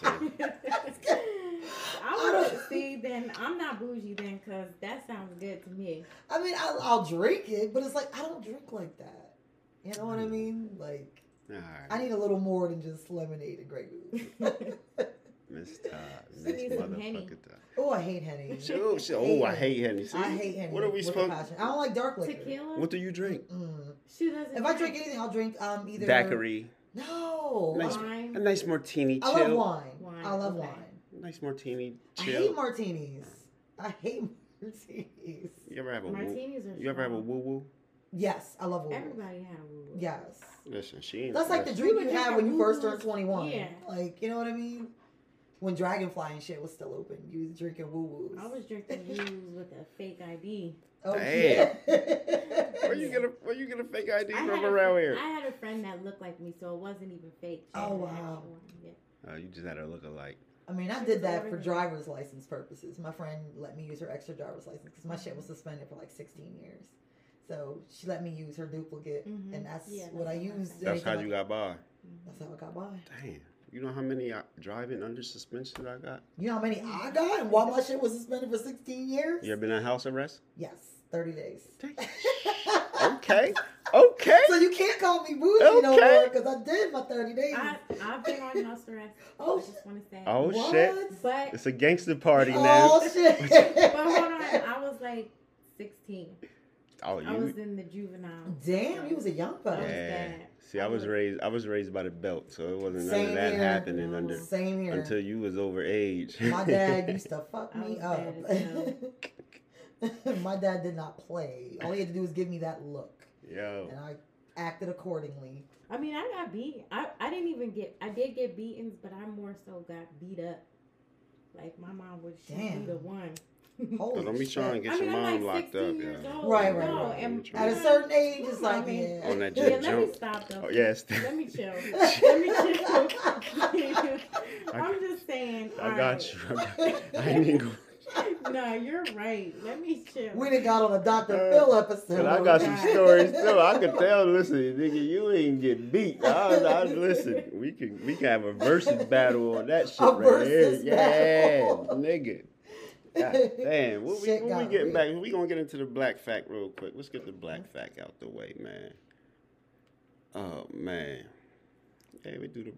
So, That's ghetto. I would see. Then I'm not bougie then, cause that sounds good to me. I mean, I'll, I'll drink it, but it's like I don't drink like that. You know what I mean? Like all I need a little more than just lemonade and Grey Goose. Miss Todd, Miss Henny. motherfucker Todd. oh, I hate Henny. Sure, sure. Oh, I hate Henny. See? I hate Henny. What are we with a supposed? I don't like dark liquor. Tequila. What do you drink? Mm. She doesn't. If I drink anything, I'll drink um either Daiquiri. No, Nice, I, Wine. a nice martini. I love wine. Wine, I love okay. wine. Nice martini. I hate martinis. I hate martinis. you ever have a woo? Martinis are. You ever have a woo woo? Yes, I love woo. Everybody had a woo. Yes. Listen, she ain't. That's like the that's- drink you had when you first turned 21. Yeah. Like, you know what I mean? When Dragonfly and shit was still open, you was drinking woo woos. I was drinking woo woos with a fake ID. Oh, Damn. yeah. Where you get a Where you get a fake ID I from had, a, around here? I had a friend that looked like me, so it wasn't even fake. Oh, she Oh, wow. Yeah. Oh, you just had a look alike. I mean, I She did that for driver's license purposes. My friend let me use her extra driver's license because my shit was suspended for like 16 years. So she let me use her duplicate, Mhm. and that's Yeah, what I that's what used. That's how you got by. That's how I got by. Damn. You know how many uh, driving under suspension I got? You know how many I got and why my shit was suspended for 16 years? You ever been on house arrest? Yes, 30 days. Okay. Okay. so you can't call me bougie no Okay. more because I did my 30 days. I, I've been on house arrest. Oh, I just want to say. Oh What? shit. But It's a gangster party oh, now. Oh shit! but hold on, I was like 16. Oh, you, I was in the juvenile. Damn, you was a young I fella. was Yeah. See, I I was was- raised. I was raised by the belt, so it wasn't none of that here. happening No. under Same here. until you was over age. My dad used to fuck me up. My dad did not play. All he had to do was give me that look, Yo. and I acted accordingly. I mean, I got beat. I, I didn't even get. I did get beatings, but I more so got beat up. Like my mom would shoot me Damn. the one. Holy Don't be shit. trying to get I your I'm mom like locked up, yeah. old. Right, right, no, right. And, At At a certain age, it's like, man. yeah. On that Yeah, jet let me jump. stop though. Oh, yes. Let me chill. Let me chill. I'm just saying. I all got you. I, got, I ain't even go. Right. No, you're right. Let me chill. We done got on a Dr. Uh, Phil episode. But I got some stories too. I could tell. Listen, nigga, you ain't get beat. I, I listen. We can we can have a versus battle on that shit A right here. Yeah, battle. nigga. God damn. What we, what we got getting real. back? We gonna get into the black fact real quick. Let's get the black fact out the way, man. Oh man. Hey, we do the.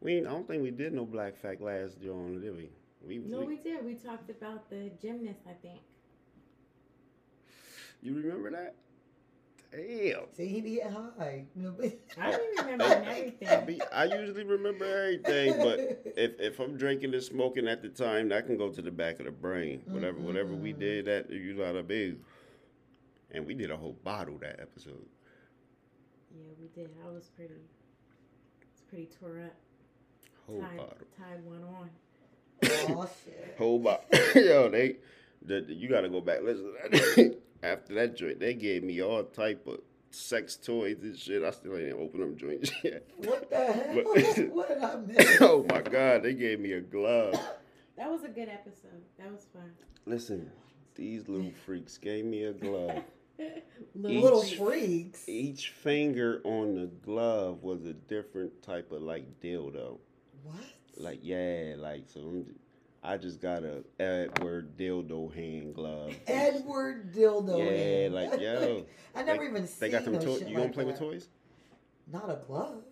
We I don't think we did no black fact last John, did we? We, No, we, we did. We talked about the gymnast. I think. you remember that? Damn. See, he be high. You know, but- I don't remember I be- I usually remember everything, but if if I'm drinking and smoking at the time, that can go to the back of the brain. Whatever whatever we mm-hmm. did, that you know what I mean. And we did a whole bottle that episode. Yeah, we did. I was pretty. Was pretty tore up. Whole tied, bottle. tied one on. Oh, shit. Whole bottle. Yo, they, the, the- you got to go back. Listen, that. after that joint, they gave me all type of sex toys and shit. I still ain't open them joints yet. What the hell? But- what did I miss? oh my god, they gave me a glove. That was a good episode. That was fun. Listen, these little freaks gave me a glove. Little, Little Each- freaks. Each finger on the glove was a different type of like dildo. What? Like yeah, like so. I'm, I just got a Edward dildo hand glove. Edward dildo. Yeah, hand. like yo. I never they, even They seen got them toys. You gonna like play with toys? Not a glove.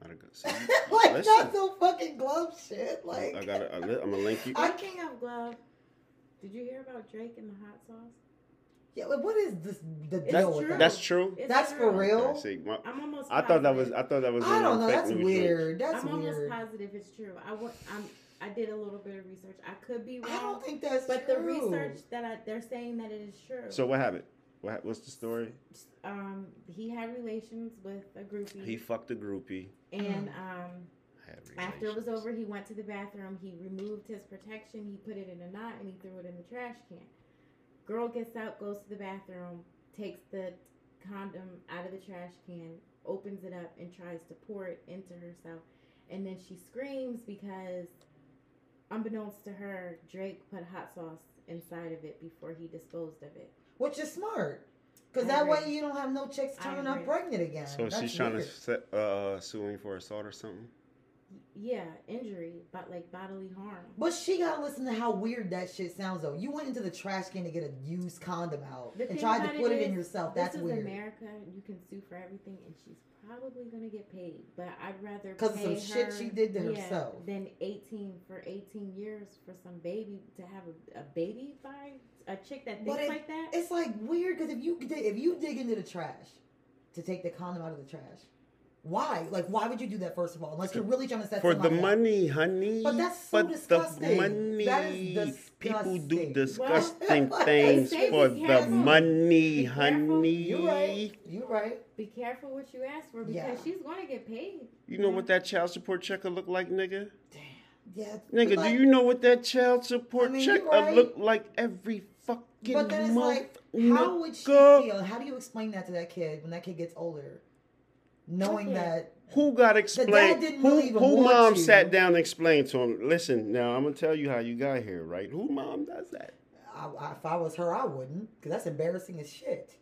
Not a good. See, like listen, not no fucking glove shit. Like I got. A, I'm gonna link you. Speaking of glove, did you hear about Drake and the hot sauce? Yeah, like, what is this? The It's deal with true. that? That's true. It's That's for real? Okay, see, my- I'm almost. I thought that was. I thought that was. I don't know. That's news joints. weird. That's I'm almost positive it's true. I want. I'm. I did a little bit of research. I could be wrong. I don't think that's but true. the research that I, they're saying that it is true. So what happened? What, hap- what's the story? um, he had relations with a groupie, He fucked a groupie. and um, after it was over, he went to the bathroom. He removed his protection. He put it in a knot and he threw it in the trash can. Girl gets out, goes to the bathroom, takes the condom out of the trash can, opens it up, and tries to pour it into herself. And then she screams because, unbeknownst to her, Drake put hot sauce inside of it before he disposed of it. Which is smart. Because I that way you don't have no chicks I turning up pregnant again. So That's she's trying weird. to set, uh, sue him for assault or something. Yeah, injury, but like bodily harm. But she gotta listen to how weird that shit sounds though. You went into the trash can to get a used condom out The and tried to put it in yourself. This That's is weird. America. You can sue for everything, and she's probably gonna get paid. But I'd rather 'Cause of pay some shit she did to yeah, herself. than eighteen for eighteen years for some baby to have a, a baby by a chick that thinks it- like that. It's like weird because if you if you dig into the trash to take the condom out of the trash, why? Like, why would you do that first of all? Unless you're really trying to set For the somebody up. money, honey. But that's so But disgusting. the money. That is People do disgusting. disgusting Well, things for the money, Be honey. You right. You right. Be careful what you ask for because Yeah. she's gonna get paid. You know what that child support check will look like, nigga? Damn. Yeah. Nigga, like- do you know what that child support I mean, check you're will right. look like every fucking But then it's month? like, how would she feel? How do you explain that to that kid when that kid gets older, knowing Okay. that? Who got explained? didn't Who, really even who want mom you. sat down and explained to him? Listen, now I'm gonna tell you how you got here, right? Who mom does that? I, I, if I was her, I wouldn't, because that's embarrassing as shit.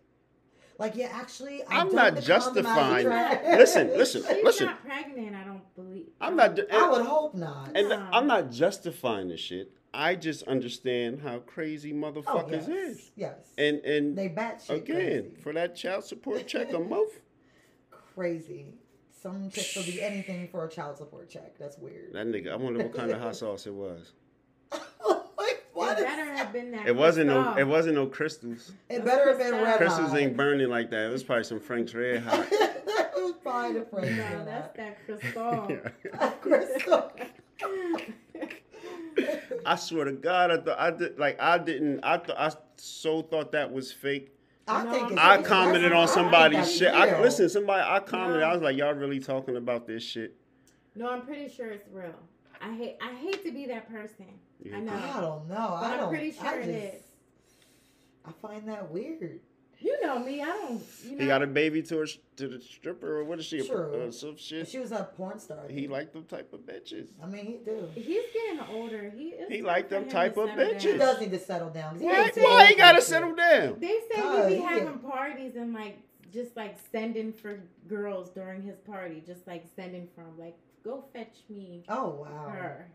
Like, yeah, actually, I I'm not the condom out of the justifying- trash. Listen, listen, She's listen. not pregnant. I don't believe. I'm not. I eh, would hope not. And No. I'm not justifying this shit. I just understand how crazy oh, motherfuckers yes. is. Yes. And and they batshit again, crazy. for that child support check a month, crazy. Some chicks will do anything for a child support check. That's weird. that nigga. I wonder what kind of hot sauce it was. like, what It is- better have been that. It wasn't no. Cristal. It wasn't no crystals. It better have been red Crystals hot. ain't burning like that. It was probably some Frank's Red Hot. that was probably the French No, Red that's that crystal. Yeah. Crystal. I swear to God, I thought I did like I didn't. I thought I so thought that was fake. I think it's I commented I on somebody's that's shit. I real. listen. Somebody I commented. No. I was like, y'all really talking about this shit? no, I'm pretty sure it's real. I hate I hate to be that person. You- I know. I don't know. But I I'm pretty sure I just, is. I find that weird. You know me. I don't. You know. He got a baby to a to the stripper or what is she? True. Uh, some shit. She was a porn star. He liked them type of bitches. I mean, he do. He's getting older. He. it's He time like them type of settle bitches. He down. does need to settle down. He Why? ain't Why old he gotta settle down? They say God, he be having get- parties and like just like sending for girls during his party, just like sending from like go fetch me Oh wow. her.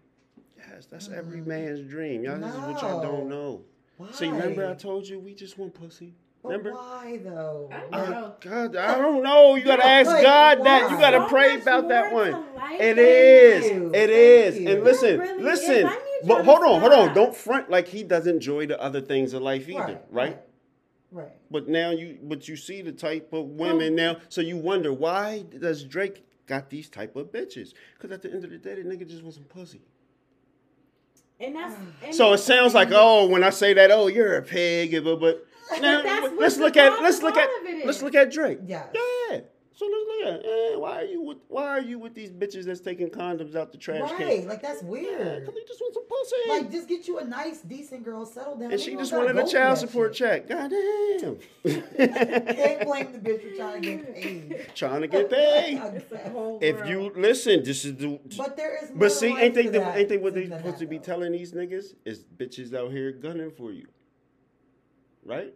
Yes, that's every man's dream. Y'all, this is what y'all don't know. Why? See, remember I told you we just want pussy. But Remember? why though? I don't Uh, know. God, I don't know. You gotta ask like, God that. You why? gotta So pray much about that more one. to life It than is. you. It Thank is. you. And It listen, really is. listen. I need But y'all to hold on, hold on. stop. Don't front like he doesn't enjoy the other things of life either, right? Right. Right. But now you, but you see the type of women now, so you wonder why does Drake got these type of bitches? Because at the end of the day, the nigga just wasn't pussy. And that's and So it sounds like, oh, when I say that, oh, you're a pig, but but now, that's let's look at bottom let's look at line of it let's look at Drake. Yes. Yeah. So let's look at eh, why are you with why are you with these bitches that's taking condoms out the trash Right. can? Like that's Yeah, weird. 'cause he just wants some pussy. Like just get you a nice, decent girl, settle down. and she just wanted a child support shit. check. God damn. Can't blame the bitch for trying to get paid. Trying to get paid. it's a whole If you listen, this is the But there is. But see, ain't they the, ain't they what they supposed to be telling these niggas? Is bitches out here gunning for you, right?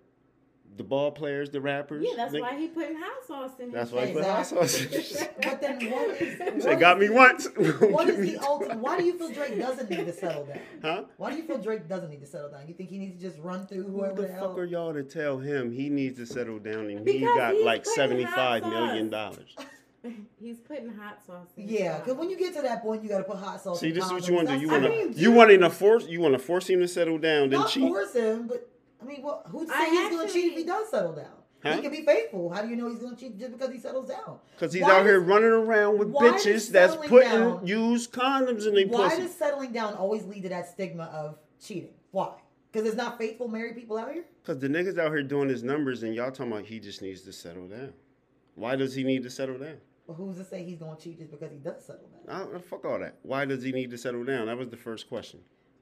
The ball players, the rappers. yeah, that's nigg- why he putting hot sauce in. That's why he put hot Exactly. sauce. But then what is? He what said, "Got me once." What Give is me the ultimate? Why do you feel Drake doesn't need to settle down? Huh? Why do you feel Drake doesn't need to settle down? You think he needs to just run through Who whoever the the hell? fuck are y'all to tell him he needs to settle down and he Because got like putting seventy hot five sauce. million dollars? He's putting hot sauce in. Yeah, because when you get to that point, you got to put hot sauce. See, this is what you want to do. You That's- want I to mean, you want to force you want to force him to settle down, then not cheat. force him, but I mean, what? Who's to I say he's going to cheat if he does settle down? Huh? He can be faithful. How do you know he's going to cheat just because he settles down? Because he's Why out here running around with bitches that's putting down- used condoms in their Why pussy. does settling down always lead to that stigma of cheating? Why? Because there's not faithful married people out here. Because the niggas out here doing his numbers and y'all talking about he just needs to settle down. Why does he need to settle down? Well, who's to say he's going to cheat just because he does settle down? I don't, fuck all that. Why does he need to settle down? That was the first question.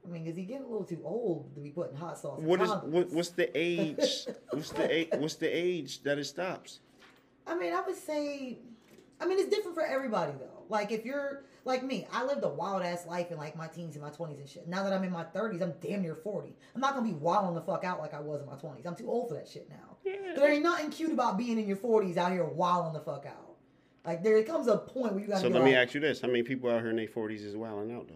I mean, is he getting a little too old to be putting hot sauce? in What is what, what's the age? what's the age? What's the age that it stops? I mean, I would say, I mean, it's different for everybody though. Like if you're like me, I lived a wild ass life in like my teens and my twenties and shit. Now that I'm in my thirties, I'm damn near forty. I'm not gonna be wilding the fuck out like I was in my twenties. I'm too old for that shit now. There ain't nothing cute about being in your forties out here wilding the fuck out. Like there comes a point where you gotta So be let like, me ask you this: How many people out here in their forties is wilding out though?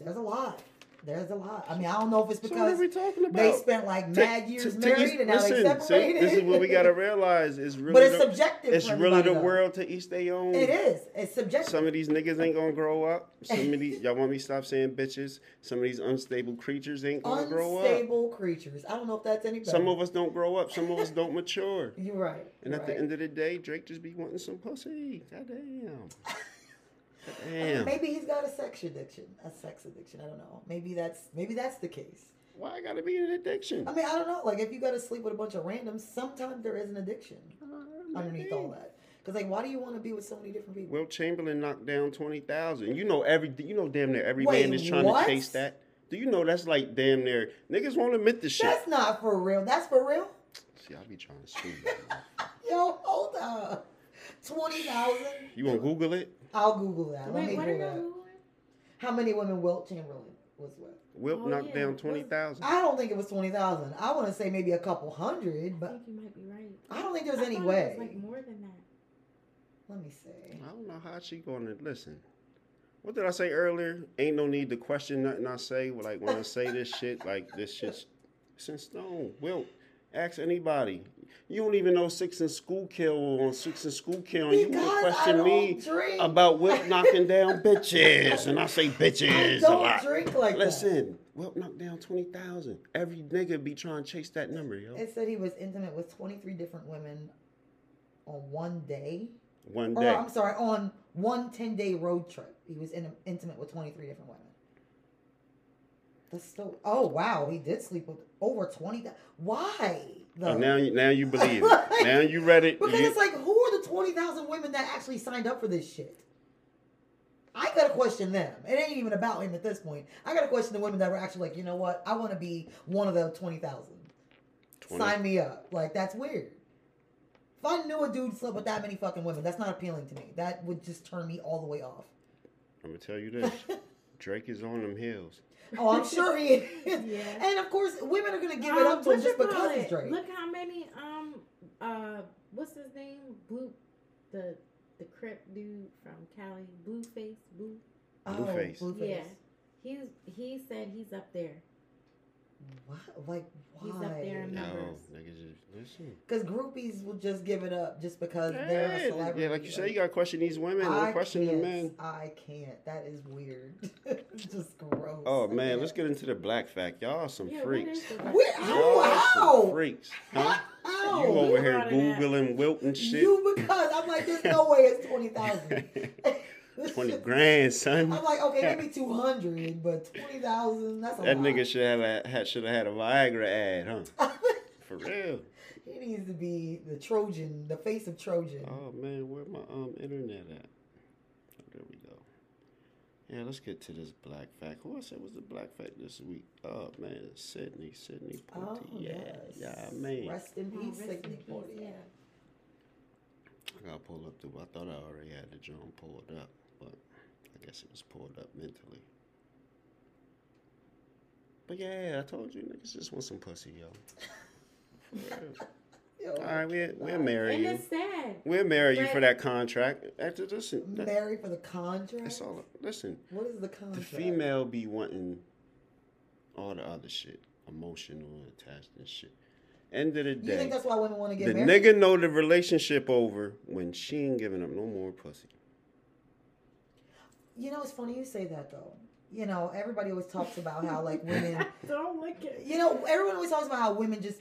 there's a lot. There's a lot. I mean, I don't know if it's So what are because we talking about? they spent like Ta- mad years ta- ta- married and now they listen, see, separated. this is what we gotta realize: is really but it's the, subjective. it's for really the though. world to each their own. It is. It's subjective. Some of these niggas ain't gonna grow up. Some of these y'all want me to stop saying bitches. Some of these unstable creatures ain't gonna grow up. Unstable creatures. I don't know if that's any better. Some of us don't grow up. Some of us don't mature. You're right. And you're at the end of the day, Drake just be wanting some pussy. God damn. Maybe he's got a sex addiction. A sex addiction. I don't know. Maybe that's maybe that's the case. Why I gotta be an addiction? I mean, I don't know. Like if you got to sleep with a bunch of randoms, sometimes there is an addiction underneath all that. Because like, why do you want to be with so many different people? Wilt Chamberlain knocked down twenty thousand. You know every. You know damn near every Wait, man is trying what? to chase that. Do you know that's like damn near niggas won't admit this shit. That's not for real. That's for real. See, I be trying to screw. Yo, hold up. Twenty thousand. You want to Google it? I'll Google that. Let Wait, me Google that. How many women Wilt Chamberlain was with? Wilt Oh, knocked yeah. down twenty thousand. I don't think it was twenty thousand. I want to say maybe a couple hundred, I but think you might be right. I don't think there's I any thought it way. was like more than that. Let me see. I don't know how she gonna listen. What did I say earlier? Ain't no need to question nothing I say. Like when I say this shit, like this shit's it's in stone. Wilt, ask anybody. You don't even know Six and Schuylkill on Six and Schuylkill, and you Because want to question me drink. about Wilt knocking down bitches, and I say bitches a don't lot. drink like that. Listen, Wilt knocked down twenty thousand. Every nigga be trying to chase that number, yo. It said he was intimate with 23 different women on one day. One Or, day. I'm sorry, on one 10 day road trip. He was in, intimate with 23 different women. That's still. Oh, wow. He did sleep with over 20. Why? Though? Oh, now, you- now you believe it. Now you read it. because You- it's like, who are the 20,000 women that actually signed up for this shit? I gotta question them. It ain't even about him at this point. I gotta question the women that were actually like, you know what? I want to be one of the twenty thousand. 20. Sign me up. Like that's weird. If I knew a dude slept with that many fucking women, that's not appealing to me. That would just turn me all the way off. I'm gonna tell you this: Drake is on them hills. Oh, I'm sure he is. Yeah. And of course, women are gonna give it Um, up to him just because call it's? Drake. Look how many um uh what's his name? Blue the the crip dude from Cali, Blueface, Blue. Blueface. Oh, Blueface. Yeah. He's he said he's up there. What? Like He's up there why? in Yo, Numbers. niggas, just listen. Because groupies will just give it up just because they're a Yeah, celebrity. yeah, like you say, you gotta question these women. Don't question the can't. men. I can't. That is weird. just gross. Oh I man, can't. let's get into the black fact. Y'all are some Yeah, what freaks. is the Where- black- how- Y'all are how? some freaks. Huh? How? You over You here brought it up. googling Wilton shit. You because I'm like, there's no way it's twenty thousand. Twenty grand, son. I'm like, okay, maybe two hundred, but twenty thousand. That's a That lot. nigga should have had should have had a Viagra ad, huh? For real. he needs to be the Trojan, the face of Trojan. Oh man, where my um internet at? Oh, there we go. Yeah, let's get to this black fact. Who I said was the black fact this week? Oh man, Sidney, Sidney Oh, Poitier. yes. Yeah, man. Rest in Oh, peace, rest in Sidney peace, yeah. I gotta pull up the. I thought I already had the drum pulled up, but I guess it was pulled up mentally. But yeah, I told you niggas just want some pussy, yo. For. Yo, All right, we'll, we'll marry you. it's sad. We'll marry you for that contract. After listen, that- Marry for the contract. that's all. Listen, What is the contract? the female be wanting all the other shit, emotional attached and shit. End of the day, You day, think that's why women want to get the married? nigga know the relationship over when she ain't giving up no more pussy. You know, it's funny you say that though. You know, everybody always talks about how like women. Don't like at You know, everyone always talks about how women just.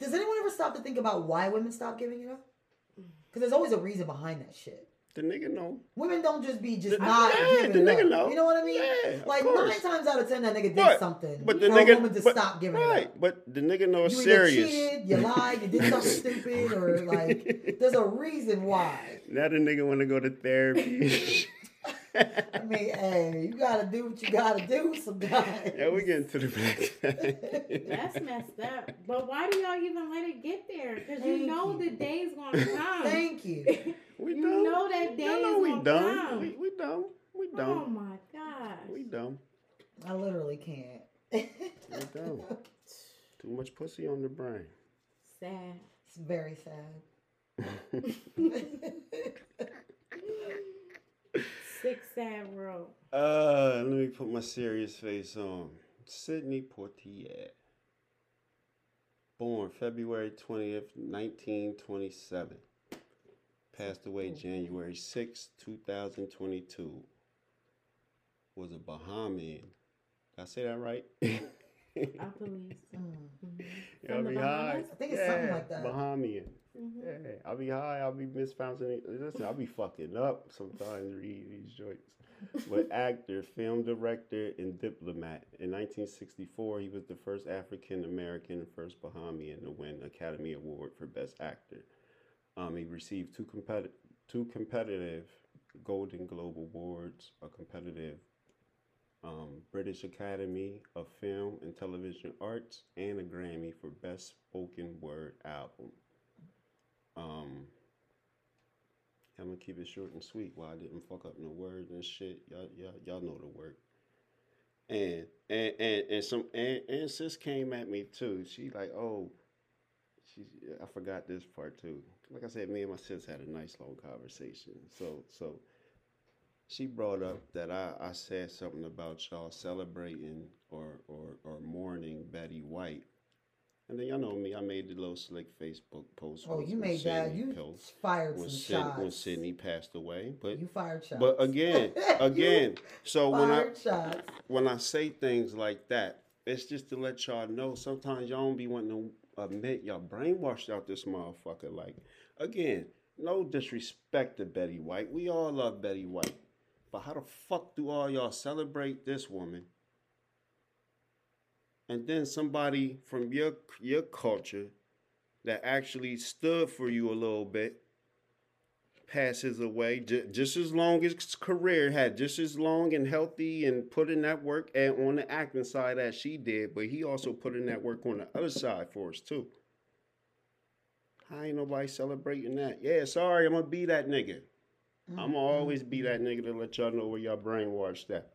Does anyone ever stop to think about why women stop giving it up? Because there's always a reason behind that shit. The nigga know. Women don't just be just The- not yeah, giving the it nigga up. know. You know what I mean? Yeah, of like course. nine times out of ten, that nigga did But- something But the for nigga, a woman to but, stop giving right, it up. but the nigga know it's You serious. either cheated, you lied, you did something stupid, or like there's a reason why. Now the nigga want to go to therapy. I mean, hey, you gotta do what you gotta do sometimes. yeah, we getting to the black. That's messed up. But why do y'all even let it get there? Because you know you. the day's gonna come. Thank you. we You dumb. know that day Y'all know is we gonna dumb. come. We, we dumb. We Oh dumb. my gosh. We dumb. I literally can't. We dumb. Too much pussy on the brain. Sad. It's very sad. Sick, sad world. Uh, let me put my serious face on. Sidney Poitier. Born February 20th, 1927. Passed away January 6th, 2022. Was a Bahamian. Did I say that right? I believe so. Mm. Mhm. I'll From the be high. Bahamas? I think it's something like that. Bahamian. Mhm. Yeah, I'll be high. I'll be mispronouncing it. Listen, I'll be fucking up sometimes reading these joints. But actor, film director, and diplomat. In 1964, he was the first African American and first Bahamian to win Academy Award for Best Actor. Um, he received two competitive, two competitive Golden Globe Awards, a competitive um, British Academy of Film and Television Arts, and a Grammy for Best Spoken Word Album. Um, I'm gonna keep it short and sweet. While I didn't fuck up no words and shit, y'all, y'all, y'all know the work. And and and and some and, and sis came at me too. She like, oh, she I forgot this part too. Like I said, me and my sis had a nice long conversation. So so she brought up that I, I said something about y'all celebrating or, or, or mourning Betty White. And then y'all know me, I made the little slick Facebook post. Oh, you made that. You post- fired when, some Syd- shots. when Sidney passed away. But You fired shots. but again, again, so when I shots. when I say things like that, it's just to let y'all know sometimes y'all don't be wanting to admit y'all brainwashed out this motherfucker. Like, again, no disrespect to Betty White. We all love Betty White. But how the fuck do all y'all celebrate this woman? And then somebody from your your culture that actually stood for you a little bit passes away, j- just as long as his career had just as long and healthy and put in that work and on the acting side as she did, but he also put in that work on the other side for us too. I ain't nobody celebrating that. Yeah, sorry, I'm gonna be that nigga. I'm gonna mm-hmm. always be that nigga to let y'all know where y'all brainwashed at.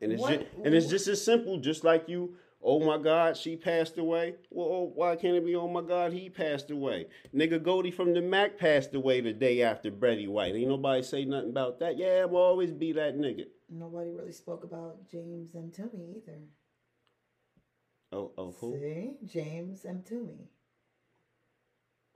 And it's What- just, and it's just as simple, just like you. Oh my God, she passed away. Well, oh, why can't it be? Oh my God, he passed away. Nigga Goldie from the Mack passed away the day after Betty White. Ain't nobody say nothing about that. Yeah, I'm always be that nigga. Nobody really spoke about James Mtume either. Oh, oh, who? See? James Mtume,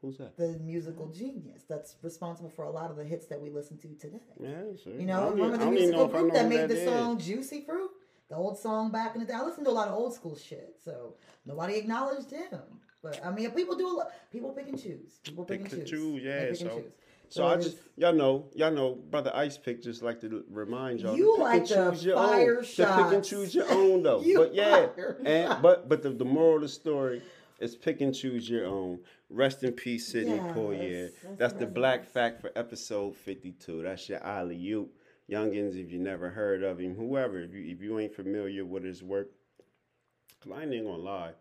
Who's that? the musical genius that's responsible for a lot of the hits that we listen to today. Yeah, see, You know, remember the musical group that made the is. song Juicy Fruit? The old song back in the day. I listened to a lot of old school shit, so nobody acknowledged him. But I mean, people do a lot. People pick and choose. People pick, Pick and choose. choose, yeah, so- choose. So I just y'all know, y'all know, brother Icepick just like to remind y'all. You to pick like and choose your fire own. To pick and choose your own though. You but yeah, and shots. but but the, the moral of the story is pick and choose your own. Rest in peace, Sidney Yes, Poitier. that's That's the black fact for episode fifty two. That's your alley oop. Youngins, if you never heard of him, whoever, if you if you ain't familiar with his work, 'cause I ain't gonna lie.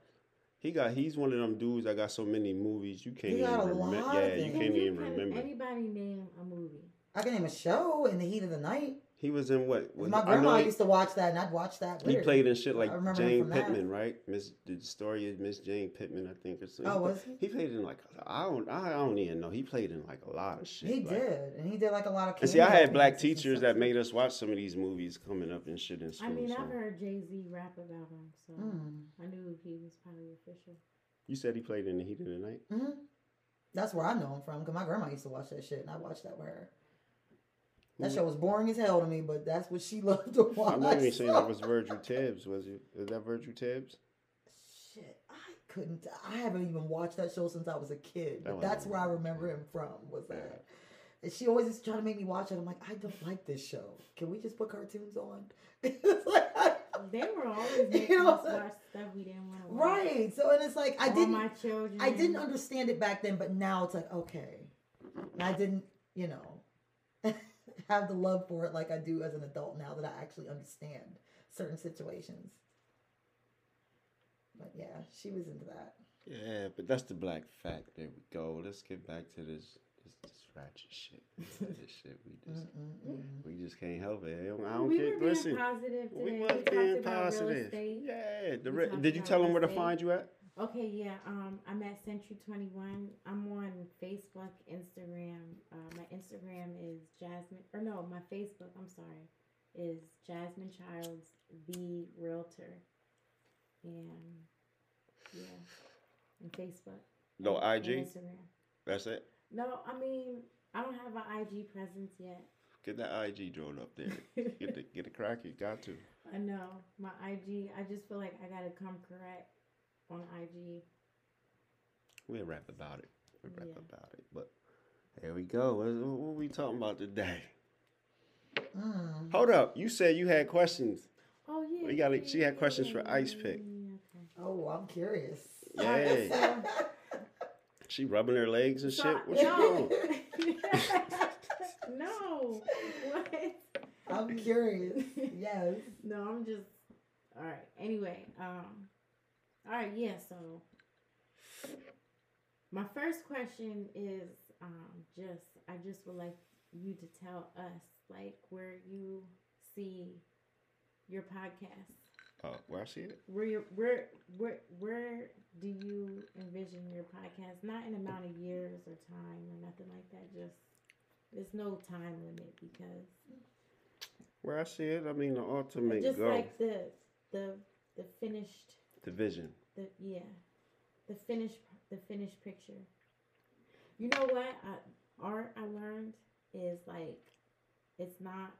He got he's one of them dudes that got so many movies you can't even remember. Yeah, you can't you- even remember. Anybody name a movie? I can name a show in the heat of the night. He was in what? was- My I know grandma he- used to watch that, and I'd watch that. With He played in shit like I Jane from that. Pittman, right? Miss the story is Miss Jane Pittman, I think. Or something. Oh, was he? He played in like I don't I don't even know. He played in like a lot of shit. He like- did, and he did like a lot of. And see, I had black teachers that made us watch some of these movies coming up and shit in school. I mean, so. I've heard Jay Z rap about him, so Mm. I knew he was probably official. You said he played in the Heat of the Night. hmm That's where I know him from because my grandma used to watch that shit, and I watched that with her. That show was boring as hell to me, but that's what she loved to watch. I remember you saying that was Virgil Tibbs. Was it? Is that Virgil Tibbs? Shit, I couldn't. I haven't even watched that show since I was a kid. That that's where I remember him from. Was that? And she always is trying to make me watch it. I'm like, I don't like this show. Can we just put cartoons on? It's like, I- They were always making You know us watch stuff we didn't want to watch. right. So and it's like I All didn't. my children. I didn't understand it back then, but now it's like okay. And I didn't, you know, have the love for it like I do as an adult now that I actually understand certain situations. But yeah, she was into that. Yeah, but that's the black fact. There we go. Let's get back to this this, this ratchet shit. this shit we just Mm-mm-mm. we just can't help it. I don't, I don't we care. were being Listen, positive today. we We, was talked being positive. Yeah. The re- did you tell them where to find you at? Okay, yeah. Um, I'm at Century Twenty One. I'm on Facebook, Instagram. Uh, my Instagram is Jasmine, or no, my Facebook. I'm sorry, is Jasmine Childs the Realtor, and yeah, and Facebook. No and IG. Instagram. That's it. No, I mean I don't have an IG presence yet. Get that IG drawn up there. Get the get the crack. You got to. I know my IG. I just feel like I gotta come correct on IG. We'll rap about it. We'll rap Yeah. about it. But here we go. What, what we talking about today? Mm. Hold up. You said you had questions. Oh yeah. We gotta- yeah, she had questions yeah, for yeah, Icepick. yeah, okay. Oh, I'm curious. Yeah. She rubbing her legs and So- shit. What you doing? no. What? I'm curious. Yes. No, I'm just all right. Anyway, um, all right, yeah. So my first question is um, just I just would like you to tell us like where you see your podcast. Oh, where I see it? Where where where where do you envision your podcast? Not in amount of years or time or nothing like that. Just there's no time limit because Where I see it, I mean the ultimate just goal. like the the the finished the vision. The yeah the finished the finished picture you know what I, art i learned is like it's not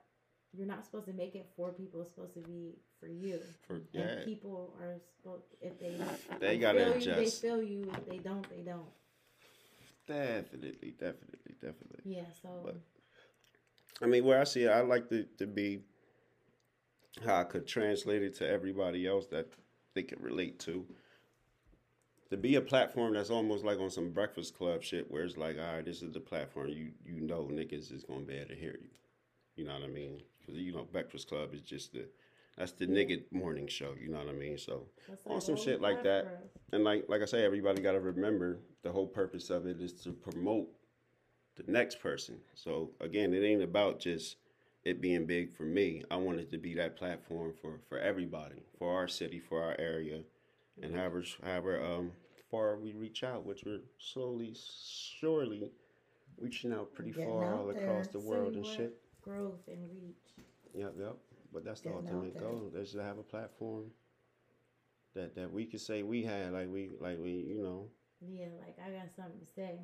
you're not supposed to make it for people it's supposed to be for you For and people are supposed if they They gotta feel you they adjust. feel you if they don't they don't Definitely, definitely, definitely. yeah so But- I mean, where I see it, I like to, to be how I could translate it to everybody else that they can relate to. To be a platform that's almost like on some Breakfast Club shit, where it's like, all right, this is the platform you you know niggas is gonna be able to hear you. You know what I mean? Because you know Breakfast Club is just the that's the nigga morning show. You know what I mean? So That's on some shit like that. And like like I say, everybody got to remember the whole purpose of it is to promote the next person. So again, it ain't about just it being big for me. I want it to be that platform for for everybody, for our city, for our area, and however however um far we reach out, which we're slowly, surely reaching out pretty Getting far out all there. across the world and shit. Growth and reach. Yep, yep. But that's the Getting out ultimate goal. Is to have a platform that that we could say we had, like we like we you know. Yeah, like I got something to say.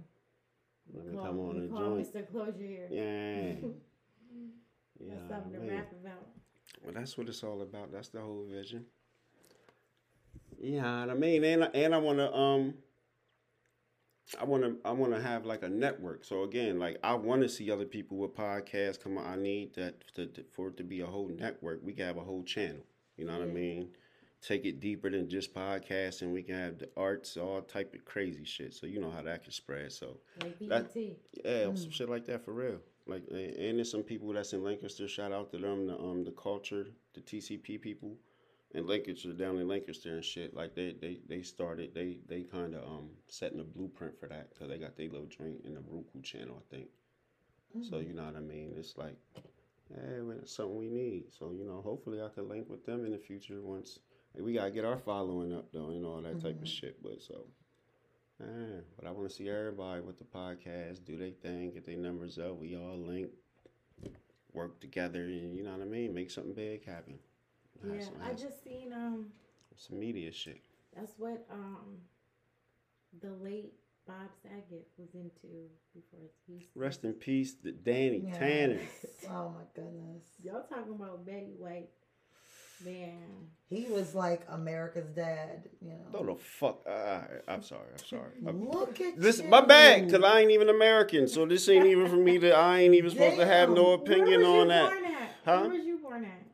Let me Call- come on and join. Mr. Closure here. Yeah. yeah. That's something to rap about. Well, that's what it's all about. That's the whole vision. Yeah, I mean, and I- and I want to um, I want to I want to have like a network. So again, like I want to see other people with podcasts come on. I need that to, to- for it to be a whole network. We can have a whole channel. You know what I mean? Take it deeper than just podcasts, and we can have the arts, all type of crazy shit. So you know how that can spread. So Like That- yeah, some shit like that for real. Like, and there's some people that's in Lancaster. Shout out to them, the um, the culture, the TCP people, in Lancaster down in Lancaster and shit. Like they they they started they they kind of um setting a blueprint for that because they got their little joint in the Roku channel, I think. So you know what I mean? It's like, hey, it's something we need. So you know, hopefully I can link with them in the future once. Like, we gotta get our following up though, and all that type of shit. But so. Yeah, but I want to see everybody with the podcast do their thing, get their numbers up. We all link, work together, and you know what I mean. Make something big happen. Have Yeah, some- I just seen um some media shit. that's what um the late Bob Saget was into before his piece. Rest in peace, to Danny Yes. Tanner. Oh my goodness. Y'all talking about Betty White. Man. He was like America's dad, you know. No, the fuck. Uh, I'm sorry. I'm sorry. I'm- Look at this you. my bag, cause I ain't even American, so this ain't even for me to. I ain't even supposed to have no Damn. opinion Where was on you that. Born at? Huh? Where was you born at?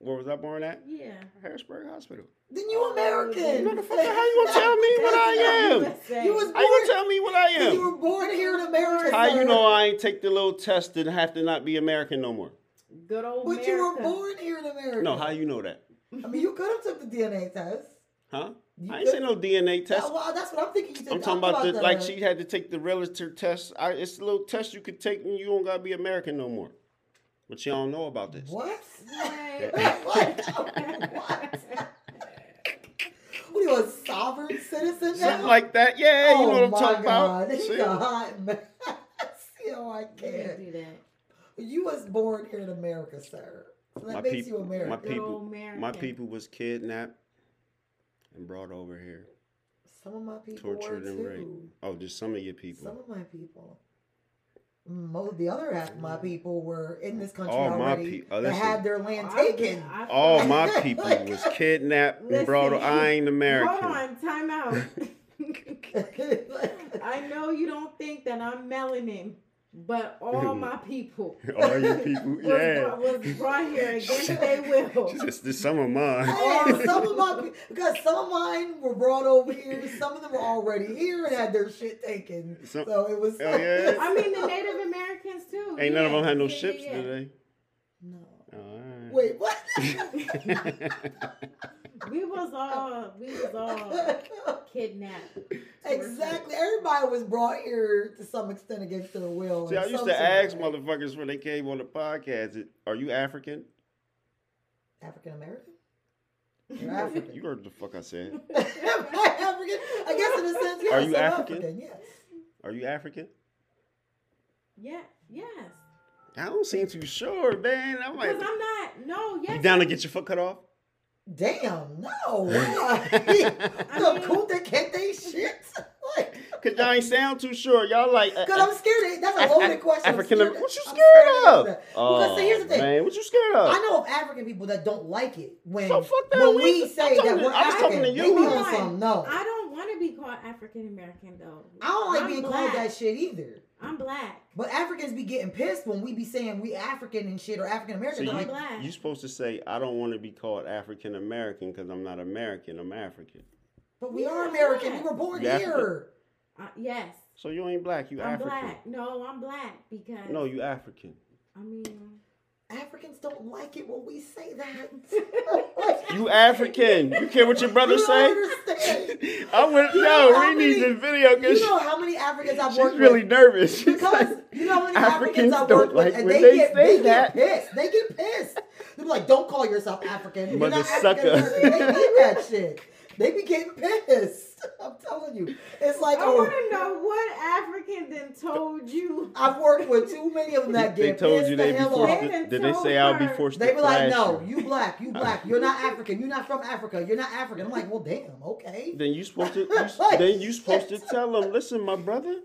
Where was I born at? Yeah. Harrisburg Hospital. Then you American. Motherfucker, how you gonna tell me what I am? You was How you born, gonna tell me what I you were born here in America. How you know I ain't take the little test and have to not be American no more? good old But you were born here in America. No, how you know that? I mean, you could have took the DNA test. Huh? You I ain't could- say no DNA test. Yeah, well, that's what I'm thinking. You took. I'm talking about the the like she had to take the realtor test. I, it's a little test you could take and you don't gotta be American no more. But you don't know about this. What? Right. what? what? What are you, a sovereign citizen now? Something like that. Yeah, oh you know what I'm oh my talking God. about. He's See? a hot mess. Yo, I You can't. can't do that. You was born here in America, sir. So that My makes people- you American. my Good people- old America. My people was kidnapped and brought over here, Some of my people tortured were and raped. too. Oh, just some of your people. Some of my people. Most the other half of my people were in this country All my already. peo- oh, uh, that had their land I- taken. I- All my people was kidnapped and brought. Listen, I ain't American. Hold on, time out. I know you don't think that I'm melanin, but all my people All your people, was, yeah. was brought here against their will. Just this some of mine. Hey, some of my because some of mine were brought over here. Some of them were already here and had their shit taken. Some- so it was. Oh, yeah? I mean, the Native Americans too. Ain't none of them had no yeah, ships, yeah, did they? no. Oh, Wait, what? We was all we was all kidnapped. exactly. Everybody was brought here to some extent against their will. See, I used to ask way. motherfuckers when they came on the podcast, "Are you African?" African American. You're African. You heard the fuck I said. Am I African? I guess in a sense, yes. Are you I'm African? Yes. Are you African? Yeah, yes. I don't seem too sure, man. I'm like, Because I'm not. No, yes. you down to get your foot cut off? Damn, no. Why? I the mean- Kunta Kinte shit? Like, Cause y'all ain't sound too sure. Y'all like, uh, Because I'm scared. That's a loaded question. I'm African. scared- What you I'm scared of? that. Oh, Because see, here's the thing. man, what you scared of? I know of African people that don't like it when So fuck that. when We- we say talking that we're I was African. talking to you. They on on. some no. I don't want to be called African American though. I don't like I'm being black. called that shit either. I'm black. But Africans be getting pissed when we be saying we African and shit or African American. So American. you, They're black. you supposed to say, I don't want to be called African American because I'm not American. I'm African. But we Yeah, are American. yeah. We were born You here. Uh, yes, So you ain't black. You I'm African. black. No, I'm black because No, you African. I mean, Africans don't like it when we say that. You African. You care what your brother You say? understand. I You no. We need this video You know how many Africans I've she's worked really with? nervous. Because you know how many Africans Africans I've worked like with, and they, they get say they that. get pissed. They get pissed. They're like, "Don't call yourself African. You're Mother not sucker. African American." They hate that shit. They be getting pissed. I'm telling you, it's like, I want to know what African then told you. I've worked with too many of them that they get told pissed you the they be hell forced. off. They To, did they told say I'll be forced They to be like, no, you? you black, you black. You're not African. You're not from Africa. You're not African. I'm like, well, damn, okay. Then you supposed to. You, Like, then you supposed to tell them, listen, my brother.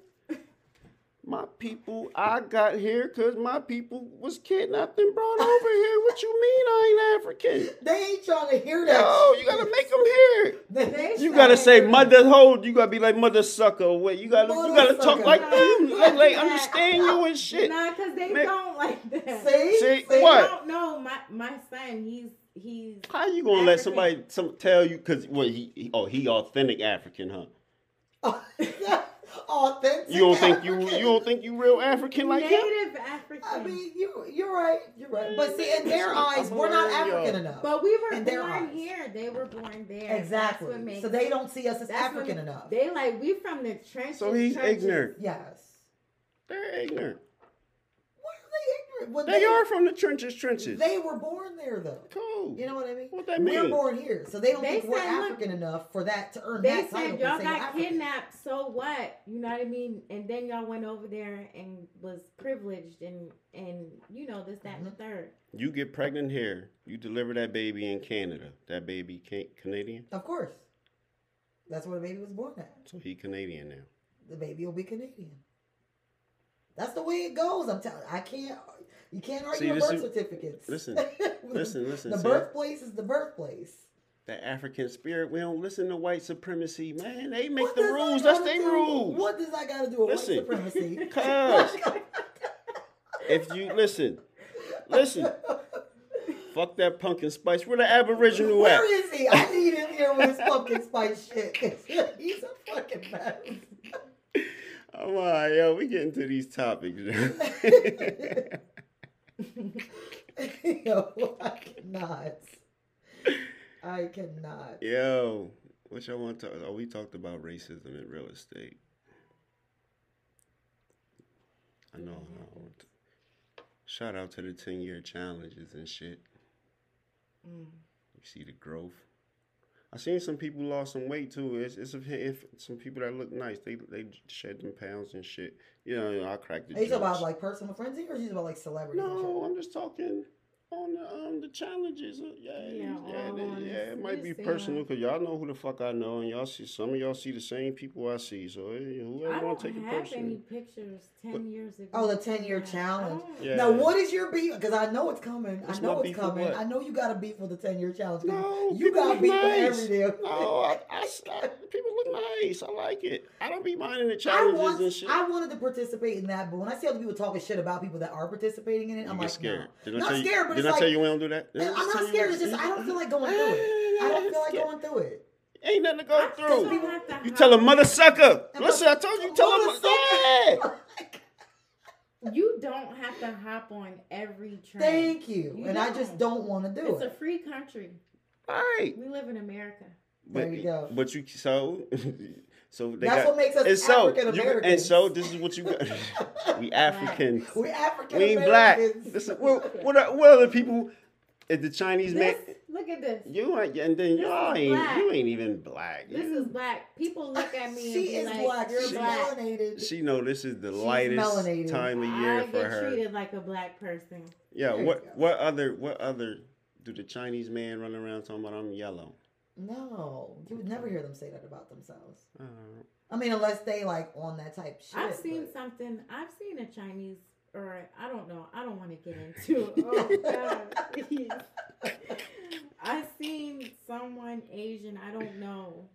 My people, I got here because my people was kidnapped and brought over here. What you mean I ain't African? They ain't trying to hear that. No, shit. you gotta make them hear it. You gotta say mother hold. You gotta be like mother sucker. Wait, you gotta you gotta talk sucker. like them. Like, like understand you and shit. Nah, because they Man. don't like that. See, See, They what? don't know. My my son, he's he's. How you gonna let somebody some tell you? Cause what he, he oh he authentic African, huh? Oh, Authentic. You don't think you African. you don't think you real African like him? Native African. I mean, you you're right. You're right. But see, in their eyes, we're not African enough. but we were in their born here. They were born there. exactly. That's what makes So they don't see us as African enough. They like we from the trenches. So he's trenches. ignorant. yes. They're ignorant. Why are they They are from the trenches, trenches. They were born there, though. cool. You know what I mean? What that We're born here, so they don't They think we're said, look- African enough for that to earn They that title. said for y'all got African. kidnapped, so what? You know what I mean? And then y'all went over there and was privileged and and you know this, that, and the Mm-hmm. third. You get pregnant here. You deliver that baby in Canada. That baby can Canadian. Of course. That's where the baby was born at. So he Canadian now. The baby will be Canadian. That's the way it goes. I'm telling. I can't. You can't argue with birth certificates. listen, listen, listen, The birthplace is the birthplace. That African spirit. We don't listen to white supremacy, man. They make What the rules. That's their rules. What does that got to do with Listen, white supremacy? Cause if you listen, listen. Fuck that pumpkin spice. Where the Aboriginal at? Where is he? I need him here with his pumpkin spice shit. He's a fucking mess. On, yo, we getting to these topics. Yo, I cannot. I cannot. yo, what y'all want to talk? Oh, we talked about racism in real estate. I know. I to- Shout out to the ten year challenges and shit. Mm. You see the growth. I seen some people lost some weight too. It's, it's a, if some people that look nice, they they shed them pounds and shit. You know, I cracked the. Are you talking jokes. about like personal frenzy or are you talking about like celebrities? No. I'm just talking on the um the challenges. Uh, Yeah, Yeah, yeah, all yeah, on yeah, this- It might be personal because y'all know who the fuck I know, and y'all see some of y'all see the same people I see. So hey, I whoever don't want to take it have personal. any pictures ten years ago. Oh, the 10 year challenge. Yeah. Now, what is your beef? Because I know it's coming. What's I know it's coming. I know you got a beef for the 10 year challenge. No, you got look beef nice. with every damn No, I, I, I- people look nice. I like it. I don't be minding the challenges want, and shit. I wanted to participate in that, but when I see other people talking shit about people that are participating in it, you I'm get like, scared. no. Did I not scared, but did it's I like, tell you we don't do that? Did I I'm not scared. we- It's just I don't feel like going through it. I don't feel like going through it. Ain't nothing to go I through. to You tell a mother sucker. And Listen, I told you, tell Mother him. sucker. You don't have to hop on every train. Thank you. You and I just don't want to do it. It's a free country. All right. We live in America. There But, you go. But you so so they That's got what makes us and so African you- Americans. and so this is what you got. we African. we African We ain't black. Americans. Listen, what what are, what other people? Is the Chinese man? Look at this. You ain't, and then y'all ain't black. you ain't even black. This You- is black. People look at me and she be is like, black. "You're She's black." melanated. she know this is the She's lightest melanated. time of year I for get her. treated like a black person. Yeah. There What what other what other do the Chinese man run around talking about I'm yellow? No, you would never hear them say that about themselves. Uh, I mean, unless they like on that type shit. I've seen but- something. I've seen a Chinese, or I don't know. I don't want to get into. Oh God, please. I seen someone Asian. I don't know,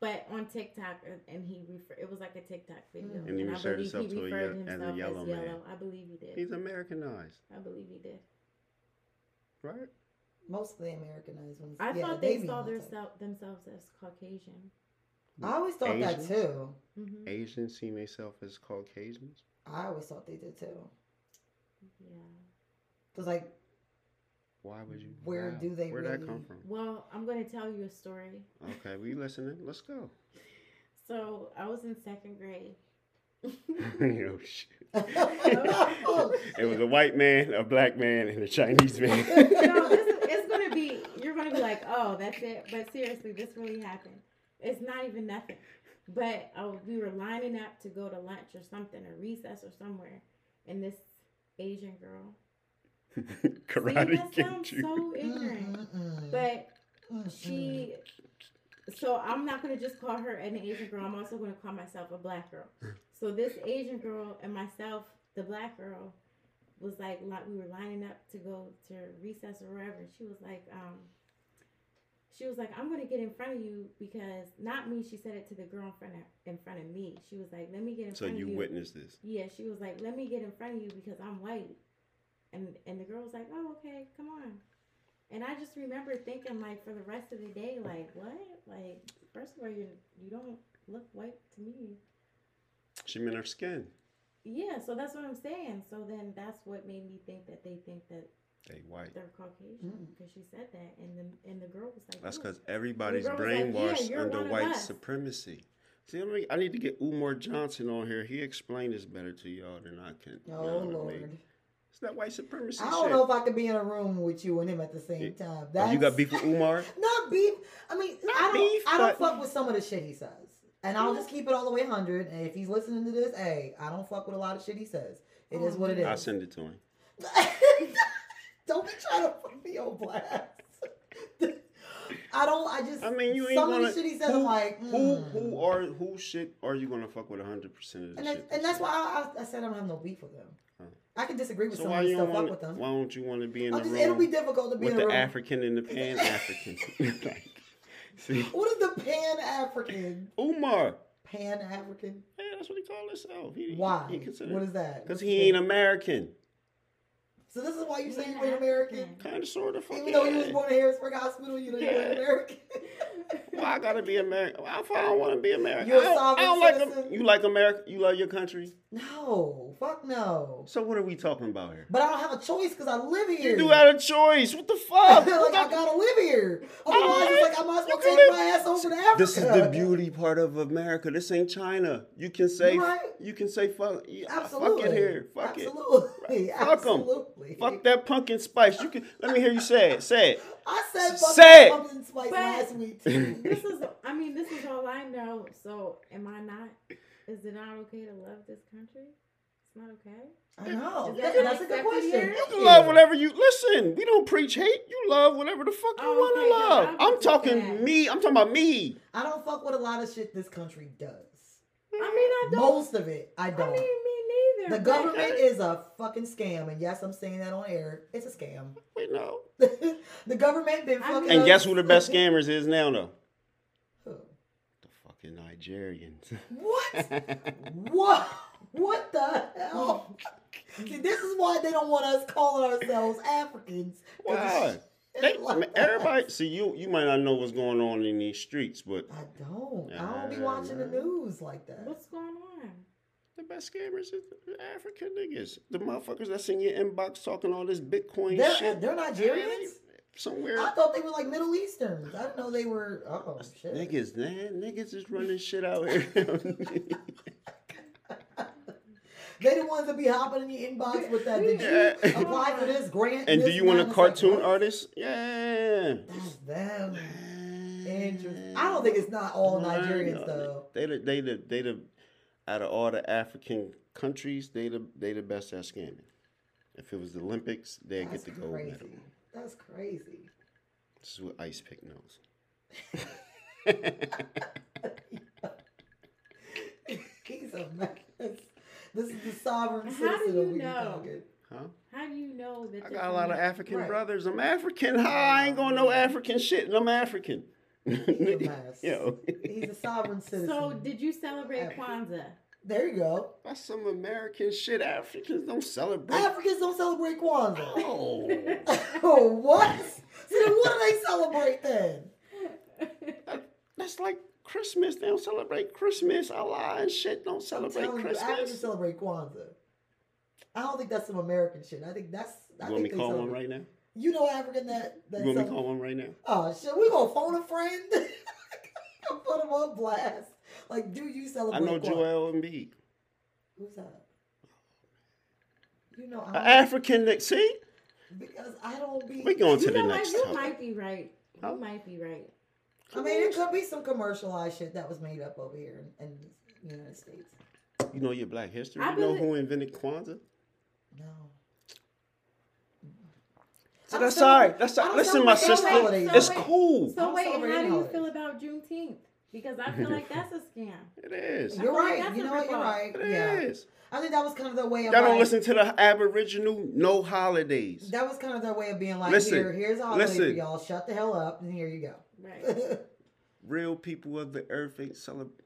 but on TikTok, and he refer. It was like a TikTok video, Mm. And he I referred believe himself he to a referred ye- as a himself yellow as man. yellow. I believe he did. he's Americanized, I believe he did. right? Most of the Americanized ones. I yeah, thought they be saw their type. self, themselves as Caucasian. I always thought that Asians? too. hmm Asians see themselves as Caucasians. I always thought they did too. Yeah. Cause like, Why would you? Where how? do they Where'd that come from? Well, I'm going to tell you a story. Okay, we listening. Let's go. So I was in second grade. oh shit! Oh, It was a white man, a black man, and a Chinese man. no, this is, it's gonna be. You're gonna be like, oh, that's it. But seriously, this really happened. It's not even nothing. But uh, we were lining up to go to lunch or something, or recess or somewhere, and this Asian girl. See, Karate that Kid sounds Jr. so ignorant. Mm-mm. But she. So I'm not gonna just call her an Asian girl. I'm also gonna call myself a black girl. So this Asian girl and myself, the black girl, was like li- we were lining up to go to recess or wherever. And she was like, um, she was like, I'm gonna get in front of you because not me. She said it to the girl in front of in front of me. She was like, let me get in So front of you So you. witnessed this. Yeah, she was like, "Let me get in front of you because I'm white," and and the girl was like, "Oh, okay, come on." And I just remember thinking, like, for the rest of the day, like, what? Like, first of all, you you don't look white to me. She meant her skin. Yeah, so that's what I'm saying. So then that's what made me think that they think that They white. they're Caucasian mm. because she said that, and the and the girl was like, That's "Oh." because everybody's girl was like, "Yeah, brainwashed under white supremacy. See, I, mean, I need to get Umar Johnson on here. He explained this better to y'all than I can. You Oh know what I mean? lord. It's that white supremacy I don't shit. know if I could be in a room with you and him at the same Yeah. time. Oh, That's, you got beef with Umar? Not beef. I mean, Not I don't. beef, I don't but- fuck with some of the shit he says, and I'll mm-hmm. just keep it all the way hundred. And if he's listening to this, hey, I don't fuck with a lot of shit he says. It is oh, what it is. I'll send it to him. don't be trying to put me on blast. I don't. I just. I mean, you ain't some gonna. of the shit he says. who, I'm like, who, mm. who are who shit are you gonna fuck with hundred percent of the And shit? that's, and that's why I, I, said I don't have no beef with them. Huh. I can disagree with So some of you stuff. want? with them. Why don't you want to be in I'll the just, room it'll be difficult to be with in a the room. African and the Pan African? like, see, What is the Pan African? Umar. Pan African? Yeah, that's what he called himself. He, Why? He, what is that? Because he ain't? American. So this is why you say Pan you ain't American? Kind of, sort of. Fuck Even though you was born in Harrisburg Hospital, you know you Yeah. ain't American. Well, I gotta be American. Well, I don't want to be American. You're a I don't, I sovereign don't like citizen? you. Like America. You love your country. No, fuck no. So what are we talking about here? But I don't have a choice because I live here. You do have a choice. What the fuck? like What I gotta live here. Otherwise, it's like I might as well take live- my ass over to Africa. This is the beauty part of America. This ain't China. You can say Right. you can say fuck. yeah, Absolutely. Fuck it here. Fuck Absolutely. it. Fuck 'em. Absolutely. Fuck that pumpkin spice. You can. Let me hear you say it. Say it. I said fuck Say it. pumpkin spice But- last week too. this is, I mean, this is all I know. So, am I not? Is it not okay to love this country? It's not okay. I know. That- that that's a good question. here? You can love whatever you listen. We don't preach hate. You love whatever the fuck you Oh, want to no, love. I I'm talking saying. me. I'm talking about me. I don't fuck with a lot of shit this country does. I mean, I don't. Most of it, I I don't. I mean, me neither. the government is a fucking scam, and yes, I'm saying that on air. It's a scam. We know. the government been I fucking. mean- And guess who the best scammers is now though? Who? The Nigerians. What? what? What the hell? This is why they don't want us calling ourselves Africans. Why? They, like- everybody, see you. You might not know what's going on in these streets, but I don't. I don't be Yeah, watching the news like that. What's going on? the best scammers is the African niggas, the motherfuckers that's in your inbox talking all this Bitcoin They're, shit. they're Nigerians? Somewhere. I thought they were like Middle Easterns. I didn't know they were. Oh shit! Niggas, man, niggas is running shit out here. They the ones that be hopping in your inbox with that. Did you Yeah. apply for this grant? and do you want a? It's like, cartoon artist? Yeah. That's them. Interesting. I don't think it's not all Nigerians though. They the they the they the out of all the African countries, they the they the best at scamming. If it was the Olympics, they'd That's get the gold crazy. medal. That's crazy. This is what Icepick knows. He's a mess. This is the sovereign How do citizen you of we know? talking. Huh? How do you know that? I got a lot of African Right. brothers. I'm African. Huh? I ain't oh, going no African shit, and I'm African. He's a mess. Yo, He's a sovereign citizen. So, did you celebrate African. Kwanzaa? There you go. that's some American shit. Africans don't celebrate. Africans don't celebrate Kwanzaa. Oh, oh, what? So then what do they celebrate then? that's like Christmas. They don't celebrate Christmas. Allah and shit don't I'm celebrate telling you, Africans Christmas. celebrate Kwanzaa. I don't think that's some American shit. I think that's. I You want me think to they call one right now? You know African that. that You want me call one right now? Oh shit, we gonna phone a friend. Put him on blast. Like, do you celebrate? I celebrate? know Kwanzaa? Joel Embiid. Who's that? You know, An I African that see? because I don't be. We going to You the know what? next You topic. might be right. You Huh? might be right. I mean, it could be some commercialized shit that was made up over here in, in the United States. You know your black history? I You know who invented Kwanzaa? No. So that's don't all. That's I all Listen, my sister. holidays. It's So wait- cool. So wait, how do you holidays. feel about Juneteenth? Because I feel like that's a scam. It is. You're feel like right. You know what? You're right. It Yeah. is. I think that was kind of their way of Y'all don't like, listen to the Aboriginal no holidays. That was kind of their way of being like, Listen, here, here's a holiday for y'all. Shut the hell up, and here you go. Right. Real people of the earth ain't celebrate.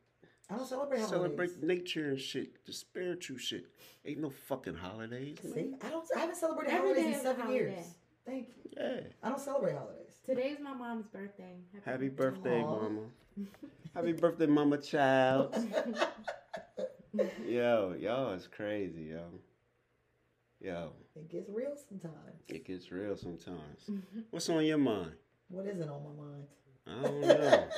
I don't celebrate holidays. celebrate nature and shit, the spiritual shit. Ain't no fucking holidays. See, I don't. I haven't celebrated Every holidays in seven holiday. years. Thank you. Yeah. I don't celebrate holidays. Today's my mom's birthday. Happy birthday, Aw. mama. Happy birthday, mama child. yo, yo, it's crazy, yo. Yo, It gets real sometimes. it gets real sometimes. What's on your mind? What isn't on my mind? I don't know.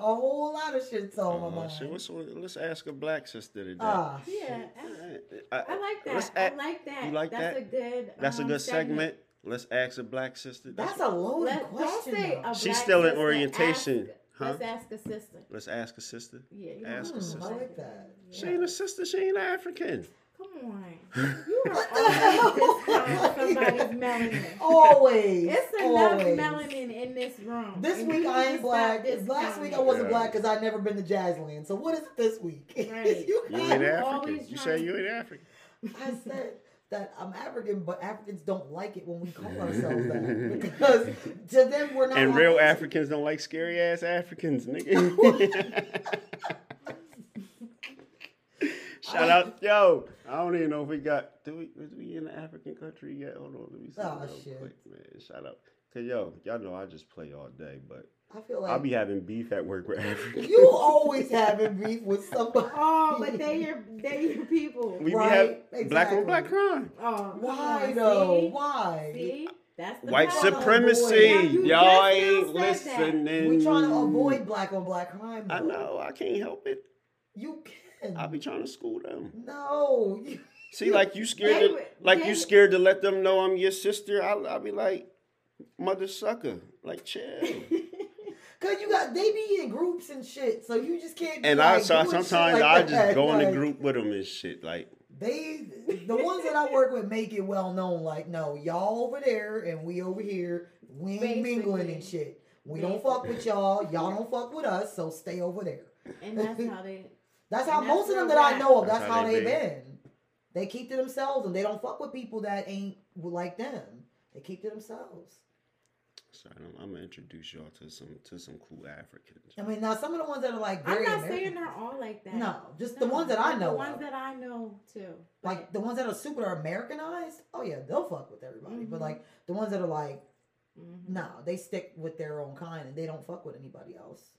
A whole lot of shit's on my Oh, mind. shit, what's let's ask a black sister today. Ah, Yeah, shit. I, I like let's that. a- I like that. you like that's that? a good. That's a um, good segment. Let's ask a black sister. that's a loaded Let, don't question. say a She's black still in orientation, Ask, huh? Let's ask a sister. Let's ask a sister. Yeah, you Ask know, a Hmm, sister. I like that. She ain't a sister. She ain't African. Come on. You are always discounting somebody's melanin. Always. It's enough always. melanin in this room. This And week I ain't black. stop discounting Last week I wasn't Yeah. black because I'd never been to Jazzland. So what is it this week? Right. you You guys- ain't You African. You say trying- you ain't African. I said that I'm African, but Africans don't like it when we call ourselves that because to them we're not. And real African. Africans don't like scary ass Africans, nigga. Shout out, yo. I don't even know if we got. Do we? Is we in the African country yet? Hold on, let me see. Oh, shit. quick, man. Shout out, cause yo, y'all know I just play all day, but I feel like I'll be having beef at work with Africans. you always having beef with somebody. Oh, but they your they your people. we Right, be have black on black crime. Oh, Why on, though? See? Why? See, that's the White problem. supremacy. Now, you Y'all ain't said that. listening. We trying to avoid black on black crime. I know. I can't help it. You can. I'll be trying to school them. no. You, See, like you scared, They to, like they you scared to let them know I'm your sister. I'll, I'll be like, mother sucker, like chill. Cause you got they be in groups and shit, so you just can't. Be And I like, so doing sometimes like I that. just go in the Like, group with them and shit. Like They, the ones that I work with, make it well known. Like, no, y'all over there and we over here. We ain't mingling and shit. We don't fuck with y'all. Y'all don't fuck with us. So stay over there. and that's how they. That's how And that's most of them that I know of. That's, That's how, how they they be. been. They keep to themselves and they don't fuck with people that ain't like them. They keep to themselves. So I'm, I'm gonna introduce y'all to some to some cool Africans. I mean, now some of the ones that are like I'm not American, saying they're all like that. No, just the ones that I know The ones of. that I know too. like the ones that are super Americanized. Oh yeah, they'll fuck with everybody. But Mhm. like the ones that are like Mhm. No, they stick with their own kind and they don't fuck with anybody else.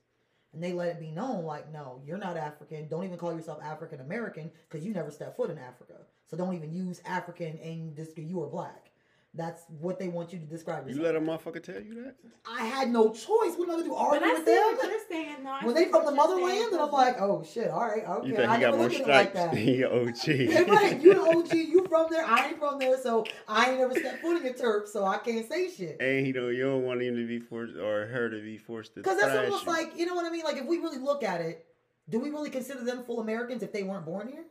And they let it be known, like, no, you're not African. Don't even call yourself African American because you never stepped foot in Africa. So don't even use African and this you are black. That's what they want you to describe You let a motherfucker tell you that? I had no choice. What am I gonna do? But Argue I with them? what you're saying. No, I When they from the what you're saying, motherland, and I'm like, oh shit, all right, okay. You think I he got more looked at like stripes? that. He OG. Yeah, right, you an OG, you from there, I ain't from there, so I ain't never stepped foot in your turf, so I can't say shit. And he don't. You don't want him to be forced or her to be forced to. Because that's almost you. like, you know what I mean? Like, if we really look at it, do we really consider them full Americans if they weren't born here?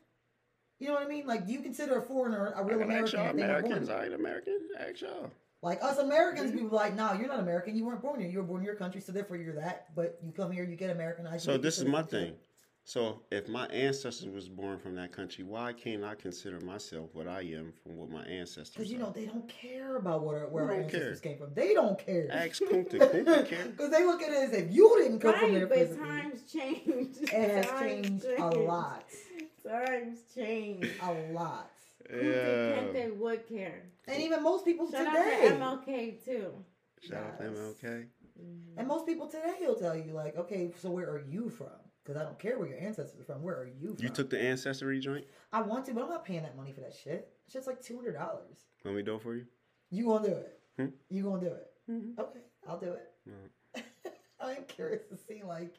You know what I mean? Like, do you consider a foreigner a real can ask American y'all if they weren't born Americans. here? I ain't American. Ask y'all. Like, us Americans, mm-hmm. we be like, nah, you're not American. You weren't born here. You were born in your country, so therefore you're that. But you come here, you get Americanized. So this is my citizenship. thing. So if my ancestors was born from that country, why can't I consider myself what I am from what my ancestors? Because, you are? know, they don't care about where, where Who our don't ancestors care? came from. They don't care. Ask Kunta. Kunta care. Because they look at it as if you didn't come from Right, there but physically. times change. It has Times changed a lot. Times change. A lot. Who think Yeah. Would care? And even most people Shout today. out to MLK too. Shout out to Yes. MLK. Mhm. And most people today will tell you like, okay, so where are you from? Because I don't care where your ancestors are from. Where are you from? You took the ancestry joint. I want to, but I'm not paying that money for that shit. It's just like two hundred dollars. Let me do it for you. You gonna do it? Hmm? You gonna do it? Mhm. Okay, I'll do it. I'm curious to see like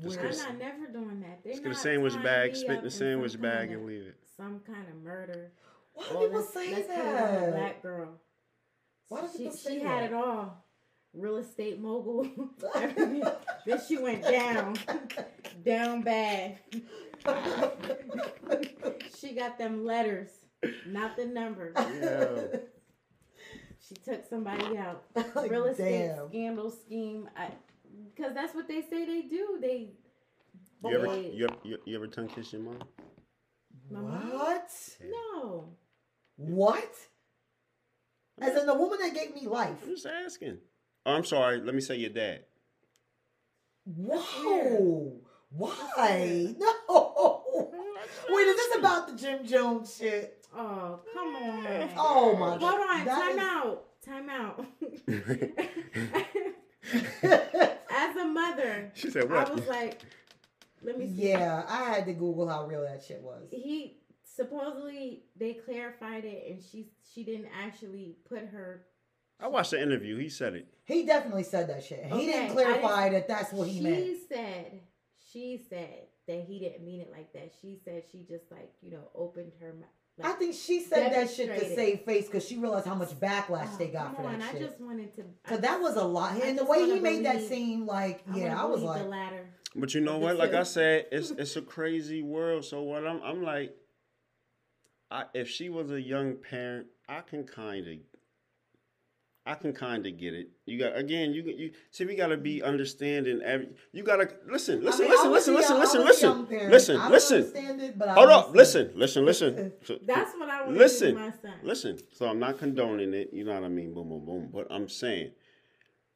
Just where. I'm not never doing that. They're Let's get a sandwich bag, spit in the sandwich bag, and leave it. Some kind of murder. Why do Well, people let's- say let's put it a that? black girl. Why do she, people say she had it all. Real estate mogul. everything. then she went down, down bad. she got them letters, not the numbers. Yeah. She took somebody out. Real estate damn. scandal scheme. I, because that's what they say they do. They. You ever, you ever, you, you ever tongue kiss your mom? My? What? No. What? As in the woman that gave me life. I'm just asking. Oh, I'm sorry. Let me say your dad. Whoa. Why? No. Wait, is this about the Jim Jones shit? Oh, come on. Oh my Hold on. That Time is- out. Time out. As a mother, She said what? I was like, let me see. yeah, I had to Google how real that shit was. He supposedly they clarified it, and she she didn't actually put her. I watched the interview. He said it. He definitely said that shit. He Okay, didn't clarify didn't- that that's what he she meant. She said she said that he didn't mean it like that. She said she just like you know opened her mouth. Like, I think she said that shit to save face because she realized how much backlash oh, they got come for on, that I shit. just wanted to. Cause that was a lot, I and the way he wanna made that believe- seem like, I yeah, wanna I was like, the latter. But you know what? Like I said, it's it's a crazy world. So what I'm I'm like, I if she was a young parent, I can kind of. I can kind of get it. You got again. You you see. We gotta be understanding. Every you gotta listen. Listen. I mean, listen. Listen. a Listen. Listen. I was a young Listen. Listen. I Listen. it, but Hold up. Listen. Listen. Listen. That's what I want Listen. to do to. Listen, so I'm not condoning it, you know what I mean, boom, boom, boom. But I'm saying,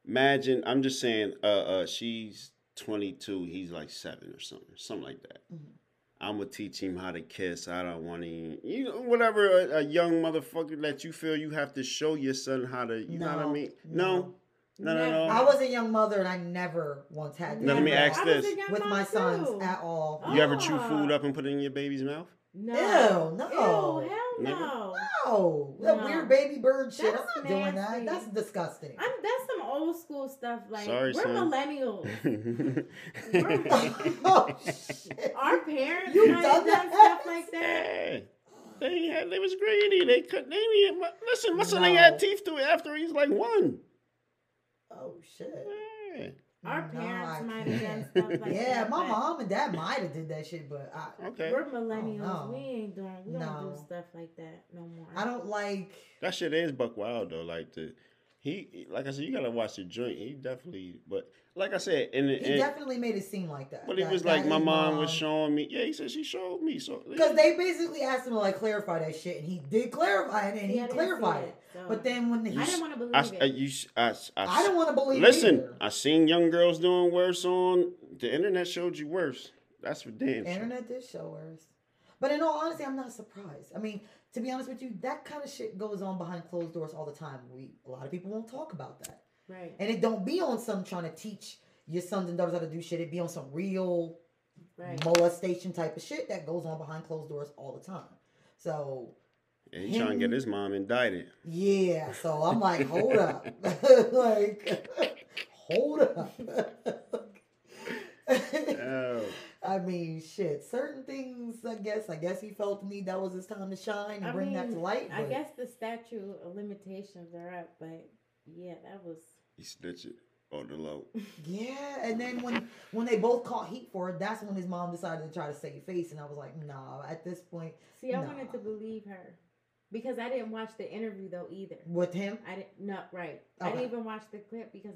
imagine, I'm just saying, uh, uh, she's 22, he's like seven or something, something like that. Mm-hmm. I'm gonna teach him how to kiss. I don't want to, you know, whatever a, a young motherfucker that you feel you have to show your son how to, you know what I mean? No, no, no, no. I was a young mother and I never once had to Now, let me ask I was a this. with mom my sons too. at all. You ever chew Ah. food up and put it in your baby's mouth? No. Ew, no. Ew, hell Never? no. No, that No. weird baby bird shit. That's I'm not doing that. That's disgusting. I'm, that's some old school stuff. Like Sorry, we're son. millennials. oh! Our parents You might have done done stuff like that. Yeah. They had, they was greedy. They cut. They ain't- listen. My son ain't No. had teeth to it after he's like one. Oh shit! Yeah. Our No, parents I might have done stuff like yeah, that. my mom and dad might have did that shit, but I, Okay. We're millennials. no. We ain't doing. We don't do stuff like that no more. I don't like. That shit is buck wild though. Like the he, like I said, you gotta watch the joint. He definitely, but like I said, and, He and definitely made it seem like that. but he that- was like, my his mom was showing me. Yeah, he said she showed me. So Because they basically asked him to like clarify that shit, and he did clarify it, and See, he I clarified it, it. so- But then when the, he, I didn't want to believe I, it. I, you, I, I, I don't want to believe. listen. either. I seen young girls doing worse on the internet. Showed you worse. That's for damn. The sure. internet did show worse. But in all honesty, I'm not surprised. I mean, to be honest with you, that kind of shit goes on behind closed doors all the time. We a lot of people won't talk about that, right. and it don't be on some trying to teach your sons and daughters how to do shit. It be on some real Right. molestation type of shit that goes on behind closed doors all the time. So And he trying to get his mom indicted. yeah, so I'm like, hold up, like, hold up. Oh. I mean, shit. Certain things, I guess. I guess he felt the need that was his time to shine and I bring that to mean, light. I but- guess the statute of limitations are up, but yeah, that was. He snitched it on the low. Yeah, and then when when they both caught heat for it, that's when his mom decided to try to save face, and I was like, nah. At this point, See, I Nah. wanted to believe her because I didn't watch the interview though either. with him, I didn't. No, right. I didn't even watch the clip because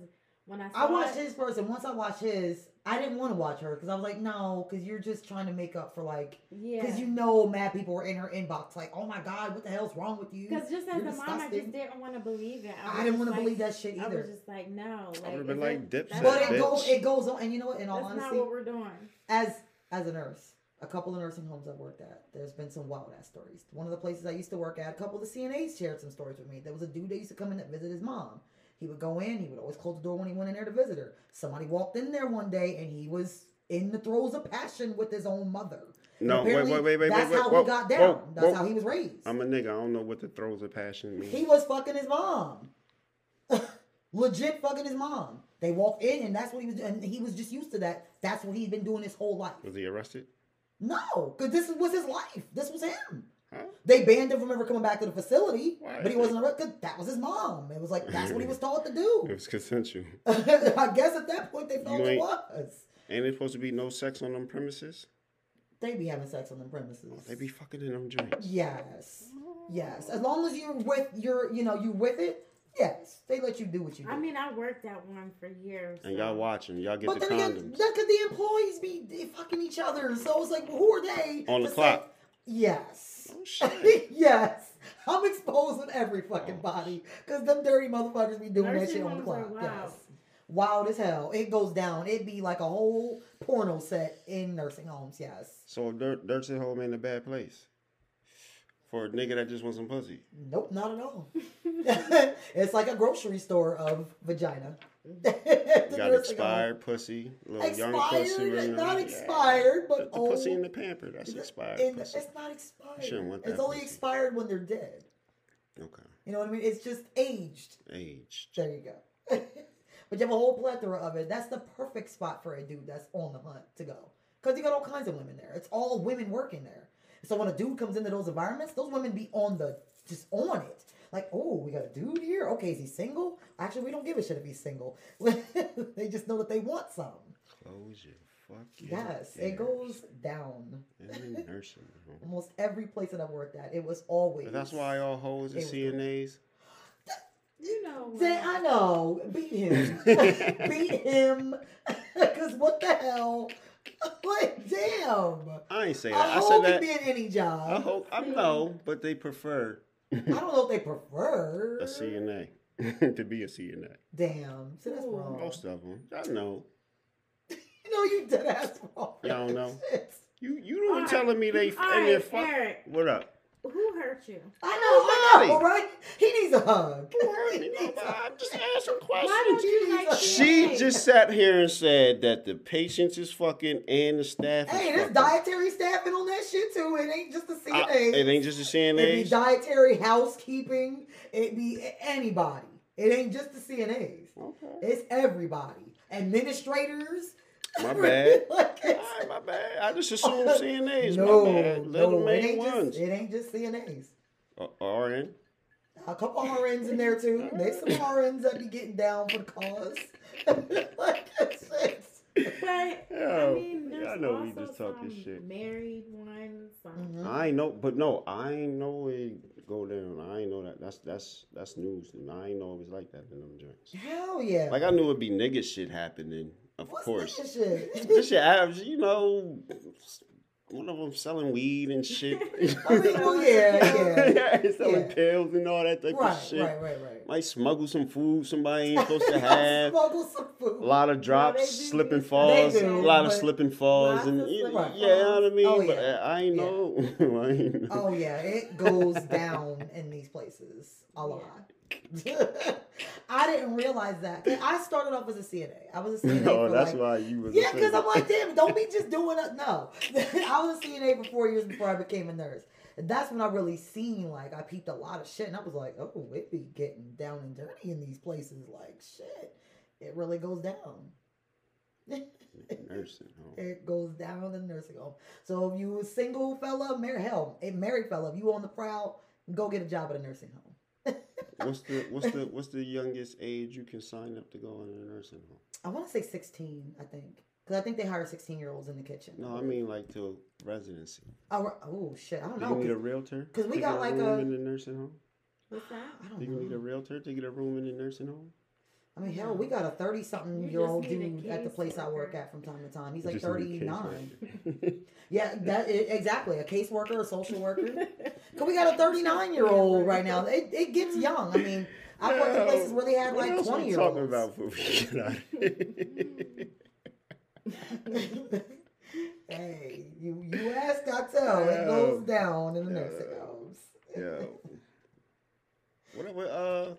when I saw I watched it, his first, and once I watched his, I didn't want to watch her because I was like, no, because you're just trying to make up for like, Yeah. because you know, mad people were in her inbox like, oh my god, what the hell's wrong with you? Because just as You're a mom, I just didn't want to believe it. I was didn't want to like- believe that shit either. I either. was just like, no. Like, would've been like, it- Dipset, But not- it goes, it goes on, and you know what? In all That's not honesty, what we're doing. as as a nurse, a couple of nursing homes I've worked at, there's been some wild ass stories. One of the places I used to work at, a couple of the CNAs shared some stories with me. There was a dude that used to come in that visit his mom. He would go in. He would always close the door when he went in there to visit her. Somebody walked in there one day, and he was in the throes of passion with his own mother. No, wait, wait, wait, wait, That's wait, how wait, he got down. whoa, that's whoa. how he was raised. I'm a nigga. I don't know what the throes of passion mean. He was fucking his mom. Legit fucking his mom. They walked in and that's what he was and he was just used to that. That's what he'd been doing his whole life. Was he arrested? No, because this was his life. This was him. Huh? They banned him from ever coming back to the facility, Why? but he wasn't arrested. 'cause That was his mom. It was like that's what he was taught to do. It was consensual. I guess at that point they felt You it ain't- was. Ain't there supposed to be no sex on them premises? They be having sex on them premises. Oh, they be fucking in them joints. Yes, yes. As long as you're with your, you know, you with it. Yes, they let you do what you do. I mean, I worked at one for years. And y'all watching. Y'all get But the then again, condoms. that could the employees be fucking each other? So it's like, who are they On the clock. say- clock. Yes. Oh, shit. yes. I'm exposing every fucking oh. body because them dirty motherfuckers be doing that shit on the homes are clock. wild. Yes. Wild as hell. It goes down. It'd be like a whole porno set in nursing homes. Yes. So dirt, dirt's at home in a bad place. For a nigga that just wants some pussy. Nope, not at all. it's like a grocery store of vagina. You got expired pussy, little young Expired, pussy. right not there. expired, but the, the pussy in the pamper. That's expired. And pussy. it's not expired. it's that only pussy. expired when they're dead. Okay, You know what I mean? It's just aged. aged. There you go. but you have a whole plethora of it. That's the perfect spot for a dude that's on the hunt to go. Because you got all kinds of women there. It's all women working there. So when a dude comes into those environments, those women be on the just on it. Like, oh, we got a dude here. Okay, is he single? Actually, we don't give a shit if he's single. they just know that they want some. Close your fucking. Yes, it goes down. In nursing home. Almost every place that I've worked at, it was always. But that's why all hoes are CNAs. You know. Say, I know. Beat him. Beat him. Because what the hell? Like, damn. I ain't say I that. I, hope said that. be in any job. I job. hope. I know, but they prefer I don't know if they prefer. a CNA to be a CNA. Damn. So that's Ooh. wrong. Most of them. I know. You know you dead ass wrong. Y'all don't know? Shit. You you the one All telling me they All in there fuck. Eric. What up? Who hurt you? I know, I know, Nobody. right? He needs a hug. Who hurt me? Needs Nobody. a- I'm just asking Why questions. don't you like She CNA? just sat here and said that the patients is fucking and the staff is Hey, there's fucking. dietary staffing on that shit too. It ain't just the I- CNA. it ain't just the CNAs. It be CNAs. dietary housekeeping. It be anybody. It ain't just the CNAs. Okay. It's everybody. Administrators. My bad. like it's, right, my bad. I just assumed CNAs. no, my bad. Little no, it main ain't ones. just it ain't just CNAs. Uh, RN. A couple RNs in there too. There's some RNs that be getting down for the cause. like it's, it's But I mean, there's I know we also just talking some shit. married ones. Some, Mhm. I ain't know, but no, I ain't know it go down. I ain't know that. That's that's that's news. to me. I ain't know it was like that in them joints. hell yeah. Like I knew it'd be nigga shit happening, of What's course. this shit? this shit you know. One of them selling weed and shit. oh, well, yeah, yeah. selling yeah. pills and all that type Right, of shit. right, right, right. Might smuggle some food somebody ain't supposed to have. Smuggle some food. A lot of drops, do slip and do falls, They a lot of slip and falls, and of yeah, you know what I mean. Oh, but yeah. Uh, I ain't Yeah. know. I ain't know. Oh yeah, it goes down in these places a lot. I didn't realize that. I started off as a CNA. I was a CNA. No, for that's like, why you was. Yeah, because. I'm like, damn, don't be just doing it. No, I was a CNA for four years before I became a nurse. That's when I really seen like I peeped a lot of shit, and I was like, oh, it be getting down and dirty in these places. Like shit, it really goes down. nursing home. It goes down in the nursing home. So if you a single fella, married hell, a married fella, if you on the prowl, go get a job at a nursing home. What's the what's the what's the youngest age you can sign up to go in a nursing home? I want to say 16, I think. Because I think they hire 16 year olds in the kitchen. No, I mean like to residency. Oh, oh shit. I don't Do know. you need a realtor because we to got get like room a- in the nursing home. What's that? I don't don't you need a realtor to get a room in the nursing home? I mean, hell, we got a 30 something You year old just need a dude at the place I work at from time to time. He's like Just need a 39. Yeah, that i- exactly. A caseworker, a social worker. Cause we got a 39 year old right now. It, it gets young. I mean, I've worked in places where they had What like else 20 we year talking olds. about before hey, you you ask, I tell. It goes down in the nursing homes. Yo. What, what uh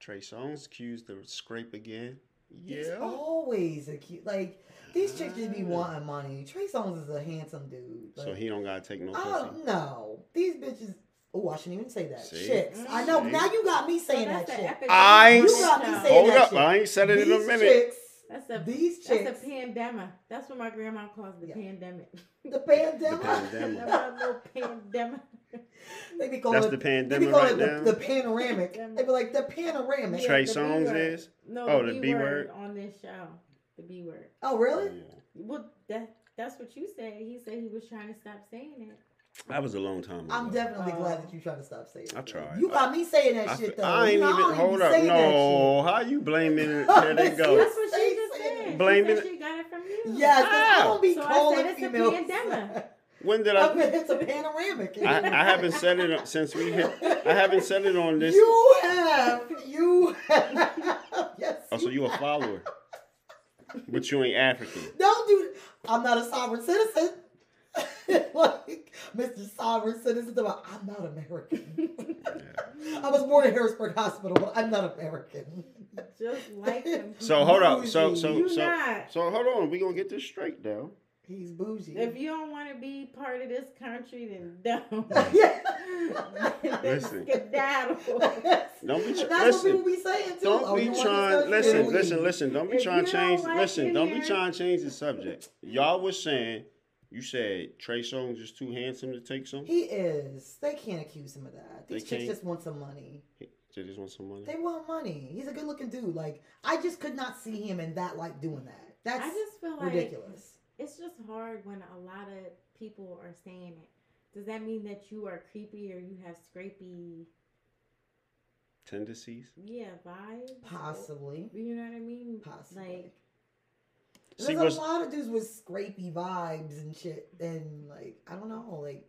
Trey Songz accused of scrape again. Yeah. He's Yeah. always a cute. Like these chicks just be wanting money. Trey Songz is a handsome dude. So he don't gotta take no oh pussy. no, these bitches. Oh, I shouldn't even say that. See? Chicks. I know. Now you got me saying that's that shit. I ain't You got me saying Hold that up, shit. I ain't said it in a minute. Chicks, That's a These that's a pandemic. That's what my grandma calls the Yeah. pandemic. the pandemic. The pandemic. Never no pandemic. They be calling That's it, the they pandemic be calling right it the, now. the panoramic. They be like the panoramic. Yeah, Trey the B Songz word. is? No, Oh, the, the B, B word, word? on this show. The B word. Oh really? Oh, yeah. Well, that that's what you said. He said he was trying to stop saying it. That was a long time ago. I'm definitely Oh. glad that you trying to stop saying it. I tried. You got me saying that I, shit though. I ain't You know, even don't hold be up. saying that No, how you blaming it? Here they go. That's what Say- she just say. Blaming she said it- she got it from you. shit. Yes, 'cause I How? don't be So I calling said it's a females. pandemic. When did I I? mean, it's a panoramic. I, I haven't said it since we hit. I haven't said it on this. You have. You have. yes. Oh, so you a follower, but you ain't African. Don't do. I'm not a sovereign citizen. like Mr. Sovereign Citizen, about, I'm not American. I was born in Harrisburg Hospital, but I'm not American. Just like him. So hold up. So so You so not. so hold on. We gonna get this straight though. He's bougie. If you don't want to be part of this country, then don't. yeah. then Listen. skedaddle. Don't be. That's Tr- what listen. people be saying too. Don't Oh, be you want this trying. country? Listen, Leave. listen, listen. Don't be If trying to change. like listen, don't be trying to change the subject. Y'all was saying. You said Trey Songz is too handsome to take some. He is. They can't accuse him of that. These They chicks can't? just want some money. They just want some money. They want money. He's a good looking dude. Like I just could not see him in that like doing that. That's I just feel like ridiculous. it's just hard when a lot of people are saying it. Does that mean that you are creepy or you have scrapey, Tendencies. yeah, vibes? Possibly. You know what I mean? Possibly. Like, See, There's what's a lot of dudes with scrapey vibes and shit. And like I don't know, like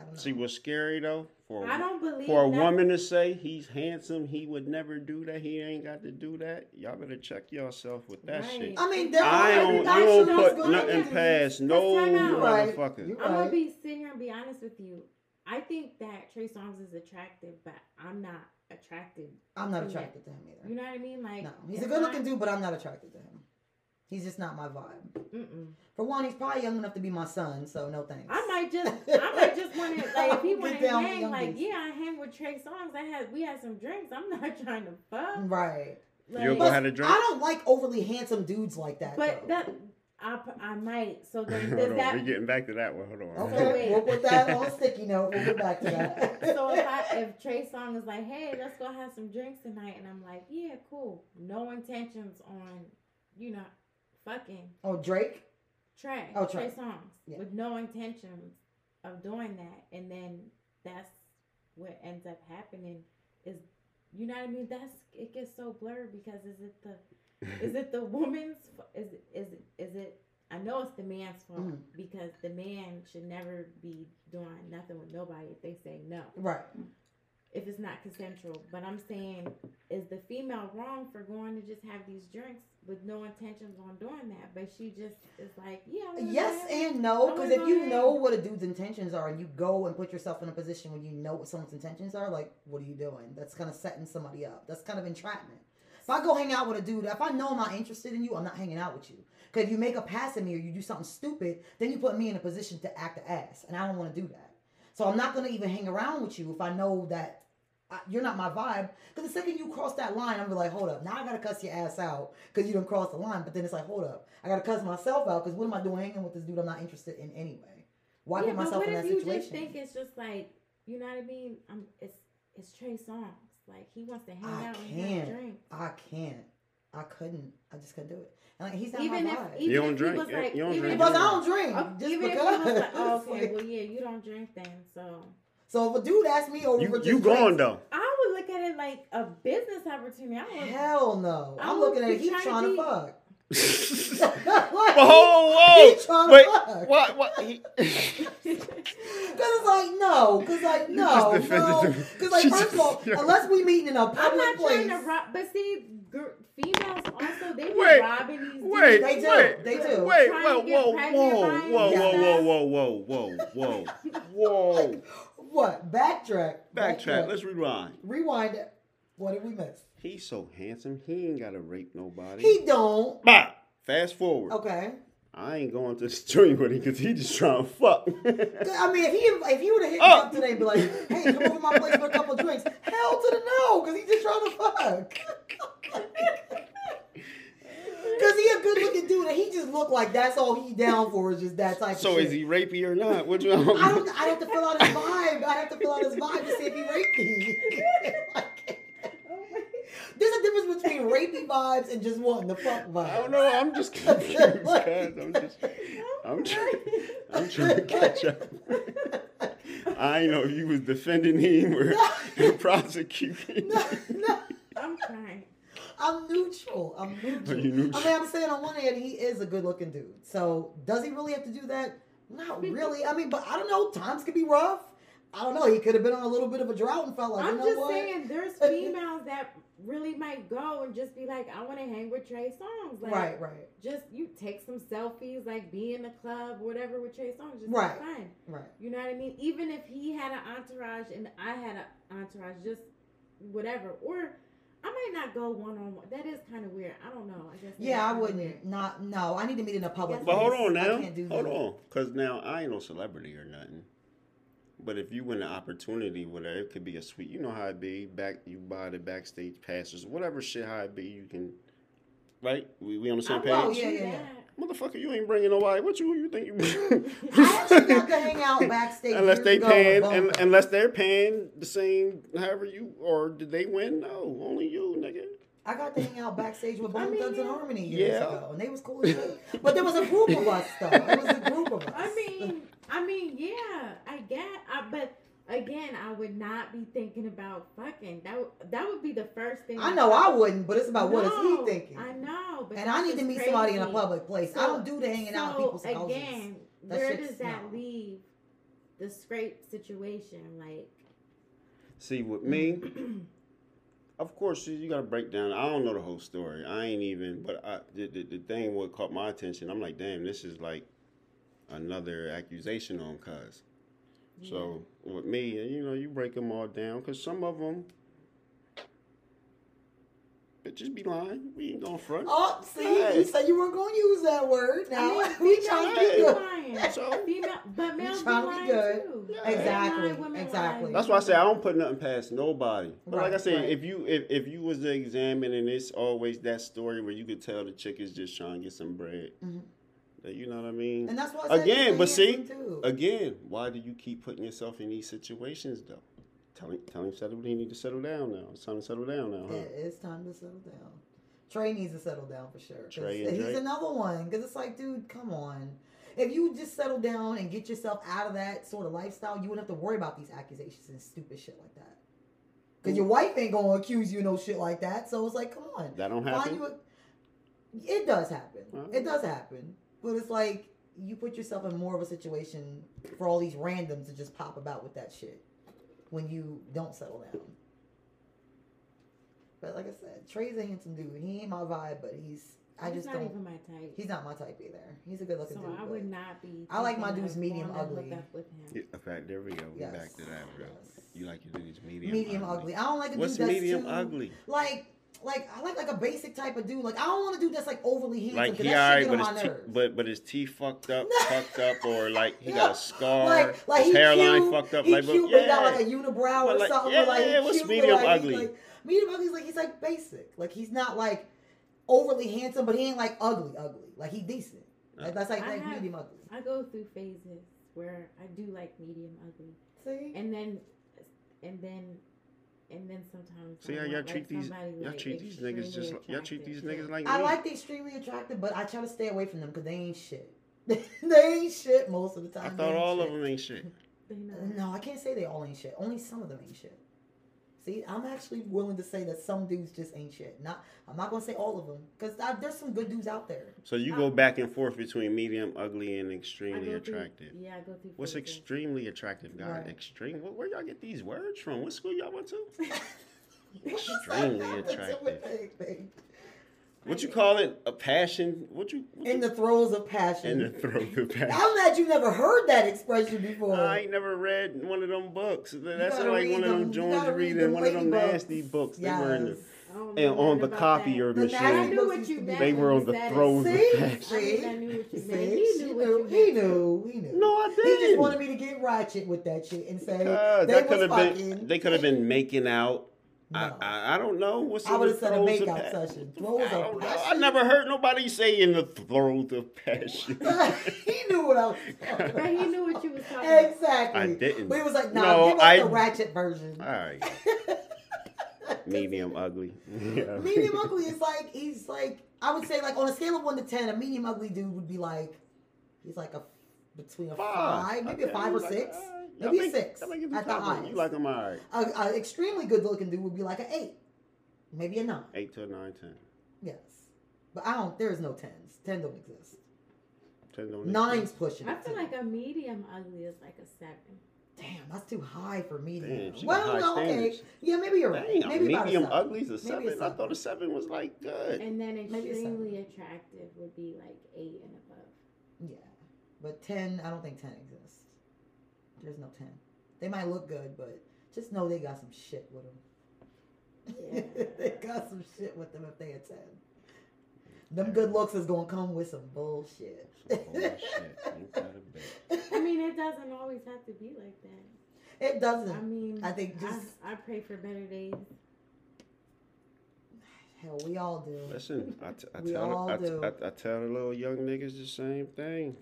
I don't know. see what's scary though for I don't believe for a that- woman to say he's handsome, he would never do that. He ain't got to do that. Y'all better check yourself with that Right. shit. I mean, there I don't, you don't put nothing past no time out. Right. motherfucker. I'm gonna be sitting here and be honest with you. I think that Trey Songz is attractive, but I'm not attracted. I'm not to him. attracted to him either. You know what I mean? Like, No, he's a good looking dude, but I'm not attracted to him. He's just not my vibe. Mm-mm. For one, he's probably young enough to be my son, so no thanks. I might just, I might just want to, like, if he Get want to hang, like, yeah, I hang with Trey Songz. I had, we had some drinks. I'm not trying to fuck. Right. Like, You'll go Plus, have a drink? I don't like overly handsome dudes like that. but though. that, I, I might. So then, Hold does on, that? we're getting back to that one. Hold on. Okay, So wait. we'll put that on sticky note. We'll get back to that. so if I, if Trey Songz is like, hey, let's go have some drinks tonight, and I'm like, yeah, cool. No intentions on, you know, fucking. oh, Drake? Trey, Oh, Trey Trey. songs Yeah. with no intentions of doing that, and then that's what ends up happening. Is you know what I mean? That's it gets so blurred because is it the is it the woman's is it is it is it I know it's the man's fault Mhm. because the man should never be doing nothing with nobody if they say no Right. If it's not consensual. But I'm saying, is the female wrong for going to just have these drinks with no intentions on doing that? But she just is like, yeah. Yes and no, because if you ahead. know what a dude's intentions are and you go and put yourself in a position when you know what someone's intentions are, like, what are you doing? That's kind of setting somebody up. That's kind of entrapment. If I go hang out with a dude, if I know I'm not interested in you, I'm not hanging out with you. Because if you make a pass at me or you do something stupid, then you put me in a position to act the ass, and I don't want to do that. So I'm not gonna even hang around with you if I know that I, you're not my vibe. Because the second you cross that line, I'm gonna be like, hold up, now I gotta cuss your ass out because you don't cross the line. But then it's like, hold up, I gotta cuss myself out because what am I doing hanging with this dude I'm not interested in anyway? Why yeah, put but myself what in if that you situation? just think it's just like, you know what I mean? Um, it's it's Trey Songz. Like he wants to hang I out and can't. have drinks. I can't. I couldn't. I just couldn't do it. And like he's not Even my if vibe. even You don't if drink. he You- like, you don't even drink. if because I don't drink. Oh, just even because. if he was like, oh, okay, like- well, yeah, you don't drink then, so so if a dude asks me over You, just you going drinks, though? I would look at it like a business opportunity. I would, Hell no. I I'm looking at be it. He's trying to trying to be- fuck. Whoa, He tryna whoa! Wait, fuck. what? What? He, Cause it's like no, cause like no, just no, cause like She first of all, just- unless we meeting in a I'm public not place, trying to rob, but see, gr- females also they be Wait, robbing these dudes. wait, They do, wait, they do. Wait, Trying whoa, whoa, whoa, whoa, whoa, whoa, whoa, whoa, whoa, whoa, whoa. What? Backtrack. Backtrack. Let's rewind. rewind. it. What did we miss? He's so handsome. He ain't gotta rape nobody. He don't. Bah! Fast forward. Okay. I ain't going to the joint with him because he just trying to fuck. I mean, if he if he would have hit me up today and be like, "Hey, come over to my place for a couple drinks," hell to the no, because he just trying to fuck. Because he a good looking dude, and he just looked like that's all he down for is just that type. so of shit. is he rapey or not? What you? I don't. I'd have to fill out his vibe. I'd have to fill out his vibe to see if he rapey. Like, There's a difference between rapey vibes and just wanting the fuck vibes. I don't know. I'm just confused, guys. I'm just. I'm trying. I'm trying to catch up. I ain't know if you was defending him or prosecuting. No, no. I'm crying. I'm neutral. I'm neutral. you neutral? I mean, I'm saying on one hand, he is a good looking dude. So does he really have to do that? Not really. I mean, but I don't know. Times could be rough. I don't know. He could have been on a little bit of a drought and felt like, I'm you know just what? saying, there's females that really might go and just be like, I want to hang with Trey Songz. Like, right, right, Just you take some selfies, like be in the club, whatever, with Trey Songz. Just Right. have fun. right. You know what I mean? Even if he had an entourage and I had an entourage, just whatever. Or I might not go one on one. That is kind of weird. I don't know. I guess. Yeah, I wouldn't. Not. No, I need to meet in a public. But hold on now. I can't do Hold that. on. Because now I ain't no celebrity or nothing. But if you win the opportunity, whatever, it could be a sweet. You know how it be. Back, you buy the backstage passes, whatever shit how it be. You can, right? We, we on the I same page. Oh, yeah, yeah, yeah. That. Motherfucker, you ain't bringing nobody. What you you think you? I actually got to hang out backstage unless they ago paying, and, unless they're paying the same, however you, or did they win? No, only you, nigga. I got to hang out backstage with I Bone mean, Thugs and. Harmony years Yeah. ago, and they was cool as shit. But there was a group of us, though. There was a group of us. I mean, I mean, yeah, I get, I, but again, I would not be thinking about fucking. That would, that would be the first thing. I know I wouldn't, but it's about what is he thinking. I know, but and I need to just meet somebody in a public place. I don't do the hanging out in so, people's houses. Again, where does that no. leave the scrape situation? Like, See, with me, of course, you, you got to break down. I don't know the whole story. I ain't even, but I, the, the, the thing what caught my attention, I'm like, damn, this is like another accusation on Cuz. So with me, you know, you break them all down because some of them, bitches be lying. We ain't going front. Oh, see, Hey. you said you weren't going to use that word. Now I mean, we females trying to be be good. lying. So- Female, but males be trying to be lying good. too. Yeah. Exactly, lie, exactly. lie. That's why I say I don't put nothing past nobody. But like I said, right. if you if, if you was to examine and it's always that story where you could tell the chick is just trying to get some bread. Mhm. You know what I mean? And that's why Again, but see, again, why do you keep putting yourself in these situations though? Tell him, tell him settle. He need to settle down now. It's time to settle down now, huh? Yeah, it's time to settle down. Trey needs to settle down for sure. Trey and he's Drake? another one. Because it's like, dude, come on. If you just settle down and get yourself out of that sort of lifestyle, you wouldn't have to worry about these accusations and stupid shit like that. Because your wife ain't gonna accuse you of no shit like that. So it's like, come on. That don't happen. you it does happen. It does happen. But it's like you put yourself in more of a situation for all these randoms to just pop about with that shit when you don't settle down. But like I said, Trey's a handsome dude. He ain't my vibe, but he's I He's just not don't. even my type. He's not my type either. He's a good looking so dude. I would not be. I like my dudes medium going to ugly. Hook up with him. Yeah, in fact, there we go. We Yes. back to that, bro. Yes. You like your dudes medium, medium ugly. I don't like a What's dude that's medium too, ugly? Like, like I like like a basic type of dude. Like I don't want to do that's like overly handsome. Like 'cause he that alright, but on his my te- but but his teeth fucked up, fucked up, or like he No. got a scar, like, like his hairline cute, fucked up. He like, cute, but but he yeah, got like a unibrow But or like, something. yeah, like, yeah, what's cute, but medium like, ugly? Like, medium ugly is like he's like basic. Like he's not like overly handsome, but he ain't like ugly, ugly. Like he decent. Uh, like that's like, I like have- medium ugly. I go through phases where I do like medium ugly, See, and then, and then, and then sometimes. See I how y'all want, treat like, these y'all like, treat these niggas just like y'all treat these niggas like I me. like the extremely attractive, but I try to stay away from them because they ain't shit. they ain't shit most of the time. I thought all shit. of them ain't shit. No, I can't say they all ain't shit. Only some of them ain't shit. See, I'm actually willing to say that some dudes just ain't shit. Not, I'm not gonna say all of them because there's some good dudes out there. So you go back and forth between medium ugly and extremely go through- attractive. yeah, I go through. What's phases. extremely attractive guy? Right. Extreme. Where, where y'all get these words from? What school y'all went to? extremely attractive. What you call it? A passion? What you? What In you the throes of passion. in the throes of passion. I'm glad you never heard that expression before. I ain't never read one of them books. That's like read one of them them- you Jones reading read them one of them lady nasty books. They were in the and on the copier that. The machine. I knew what you meant. They were on the you said throes of See? passion. See? I knew what you meant. He knew knew. He knew. He knew. No, I didn't. He just wanted me to get ratchet with that shit and say Uh, they could have been. They could have been making out. I, No. I I don't know. What's I would've the said a throes of makeout pa- session. Throes I of don't know. I never heard nobody say in the throes of passion. he knew what I was talking about. he knew what you was talking about. Exactly. I didn't. But he was like, nah, No, give us I- the ratchet version. All right, medium ugly. Yeah. medium ugly is like he's like I would say like on a scale of one to ten, a medium ugly dude would be like he's like a between a five, maybe a five or like- six, all right. Maybe I a think- six I at the tough. highest. You like them all right. a, a extremely good looking dude would be like an eight, maybe a nine. Eight to a nine, ten. Yes, but I don't. There's no tens. Ten don't exist. Ten don't Nine's pushing. I feel like a medium ugly is like a seven. damn, that's too high for medium. Damn, she got well, high no, okay, standards. yeah, maybe you're right. Dang, maybe about a medium seven. ugly's a Maybe a seven. I thought a seven was like good. And then Maybe a seven. extremely attractive would be like eight and above. Yeah, but ten, I don't think ten exists. There's no ten. They might look good, but just know they got some shit with them. Yeah. they got some shit with them if they a ten. Them good looks is gonna come with some bullshit. Some bullshit. Ain't that a bitch? I mean, it doesn't always have to be like that. it doesn't. I mean, I think just I, I pray for better days. hell, we all do. Listen, I, t- I We tell all I, t- do. I, I tell the little young niggas the same thing.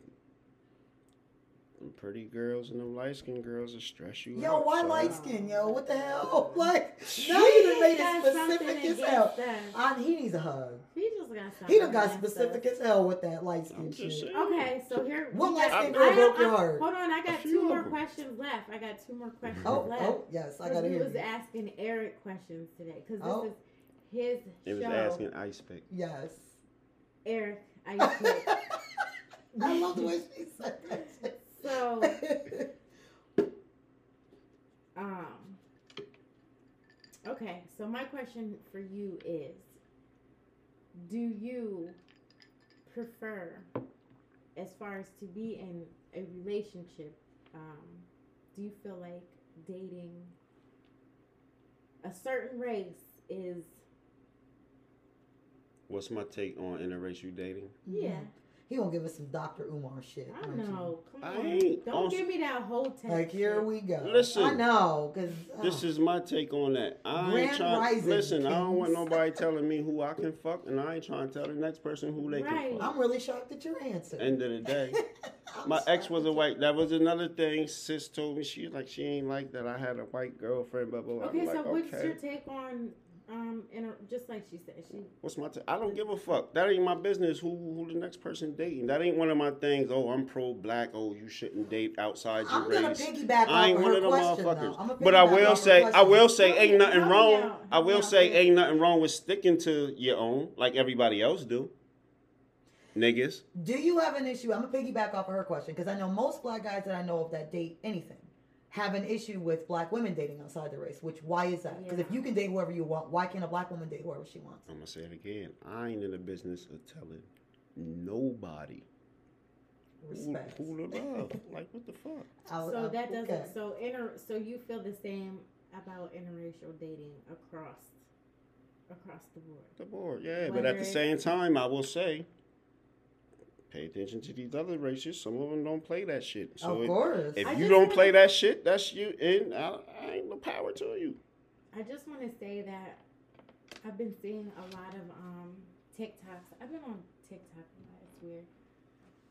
Them pretty girls and them light skinned girls will stress you Yo, out. why son. light skin, yo? What the hell? Like, now He you done made got it specific as hell. I, he needs a hug. He just got something. He done got specific us. as hell with that light skin shit. saying. Okay, so here. What we light got- skinned I- girl broke your heart? Hold on, I got few two more them. questions left. I got two more questions Oh, left. oh, yes, I 'Cause gotta we hear was you. asking Eric questions today because this Oh. is his It was show. asking Icepick. Yes. Eric, I pick. I love the way she said that shit. So um. Okay, so my question for you is: Do you prefer, as far as to be in a relationship, um, do you feel like dating a certain race is What's my take on interracial dating? yeah? He gonna give us some Dr. Umar shit. I aren't you? know. Come I on, ain't don't on- give me that whole text. Like here shit. we go. Listen. I know, cause This uh, is my take on that. I ain't trying. Rising, listen, kings. I don't want nobody telling me who I can fuck, and I ain't trying to tell the next person who they right. can fuck. I'm really shocked at your answer. End of the day. My ex was a white. That was another thing. Sis told me she like she ain't like that. I had a white girlfriend. Blah blah blah. Okay, I'm so like, what's okay. your take on um inter- just like she said she What's my? T- I don't give a fuck. That ain't my business. Who who the next person dating? That ain't one of my things. Oh, I'm pro black. Oh, you shouldn't date outside your I'm gonna race. piggyback I ain't off one her of them question, motherfuckers. But I will say, I will say, ain't nothing wrong. I will say, ain't nothing wrong with sticking to your own, like everybody else do. Niggas. Do you have an issue? I'm gonna piggyback off of her question because I know most black guys that I know of that date anything have an issue with black women dating outside the race. Which why is that? Because if you can date whoever you want, why can't a black woman date whoever she wants? I'm gonna say it again. I ain't in the business of telling nobody who, Respect. who to love. like what the fuck? I'll- so I'll- that doesn't okay. so inter so you feel the same about interracial dating across across the board. The board, yeah. but at the same time, I will say, pay attention to these other races. Some of them don't play that shit. So of if- course. if I you don't play that shit, that's you. And I, I ain't no power to you. I just want to say that I've been seeing a lot of um TikToks. I've been on TikTok a lot. It's weird.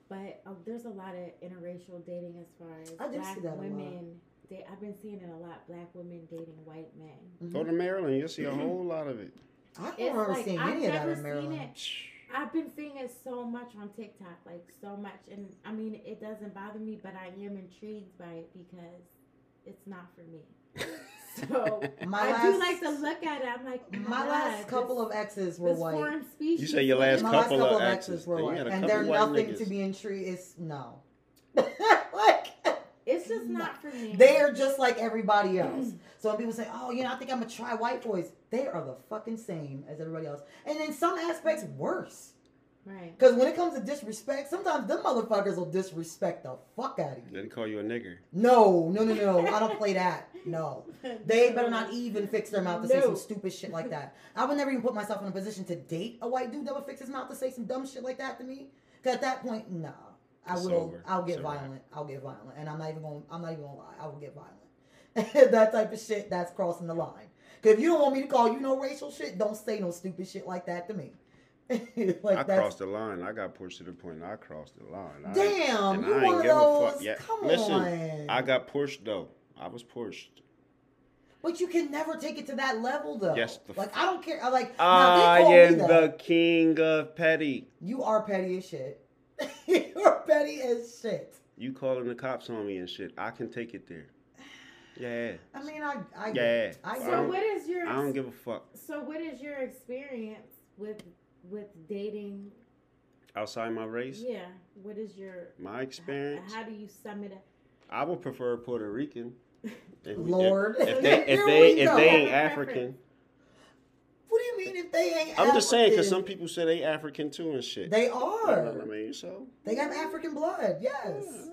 But uh, there's a lot of interracial dating as far as I black see that women. They, I've been seeing it a lot. Black women dating white men. Go to Maryland, you'll see a whole lot of it. I've It's never like, seen I've any of that never in seen Maryland. it. I've been seeing it so much on TikTok, like so much, and I mean, it doesn't bother me, but I am intrigued by it because it's not for me. So My I last, do like to look at it. I'm like, my last couple of exes were this white. foreign species. You say your last My last couple couple of of exes. exes were Then white, and they're nothing niggas. to be intrigued. It's no. Like It's just not for me. They are just like everybody else. So when people say, "Oh, you know, I think I'm gonna try white boys," they are the fucking same as everybody else, and in some aspects worse. right. Because when it comes to disrespect, sometimes them motherfuckers will disrespect the fuck out of you. They call you a nigger. No, no, no, no. I don't play that. No. They better not even fix their mouth to say some stupid shit like that. I would never even put myself in a position to date a white dude that would fix his mouth to say some dumb shit like that to me. Cause at that point, nah. I will over. I'll get violent. I'll get violent. And I'm not even gonna I'm not even gonna lie. I will get violent. that type of shit, that's crossing the line. Cause if you don't want me to call you no racial shit, don't say no stupid shit like that to me. like I that's crossed the line. I got pushed to the point. I crossed the line. Damn, and you I one of those. fuck. Yeah, Come listen, on. I got pushed though. I was pushed. But you can never take it to that level, though. Yes, the like I don't care. I like. I am the king of petty. You are petty as shit. You're petty as shit. You calling the cops on me and shit. I can take it there. Yeah. I mean, I, I, Yeah. I I So don't- what is your I don't give a fuck. so what is your experience with with dating? Outside my race, Yeah. What is your my experience, How do you sum it up? I would prefer Puerto Rican. If, if- Lord. if, they if they if they ain't Preference. African, What do you mean if they ain't? I'm just saying because some people say they African too and shit. They are. You know I mean, so They got African blood. Yes.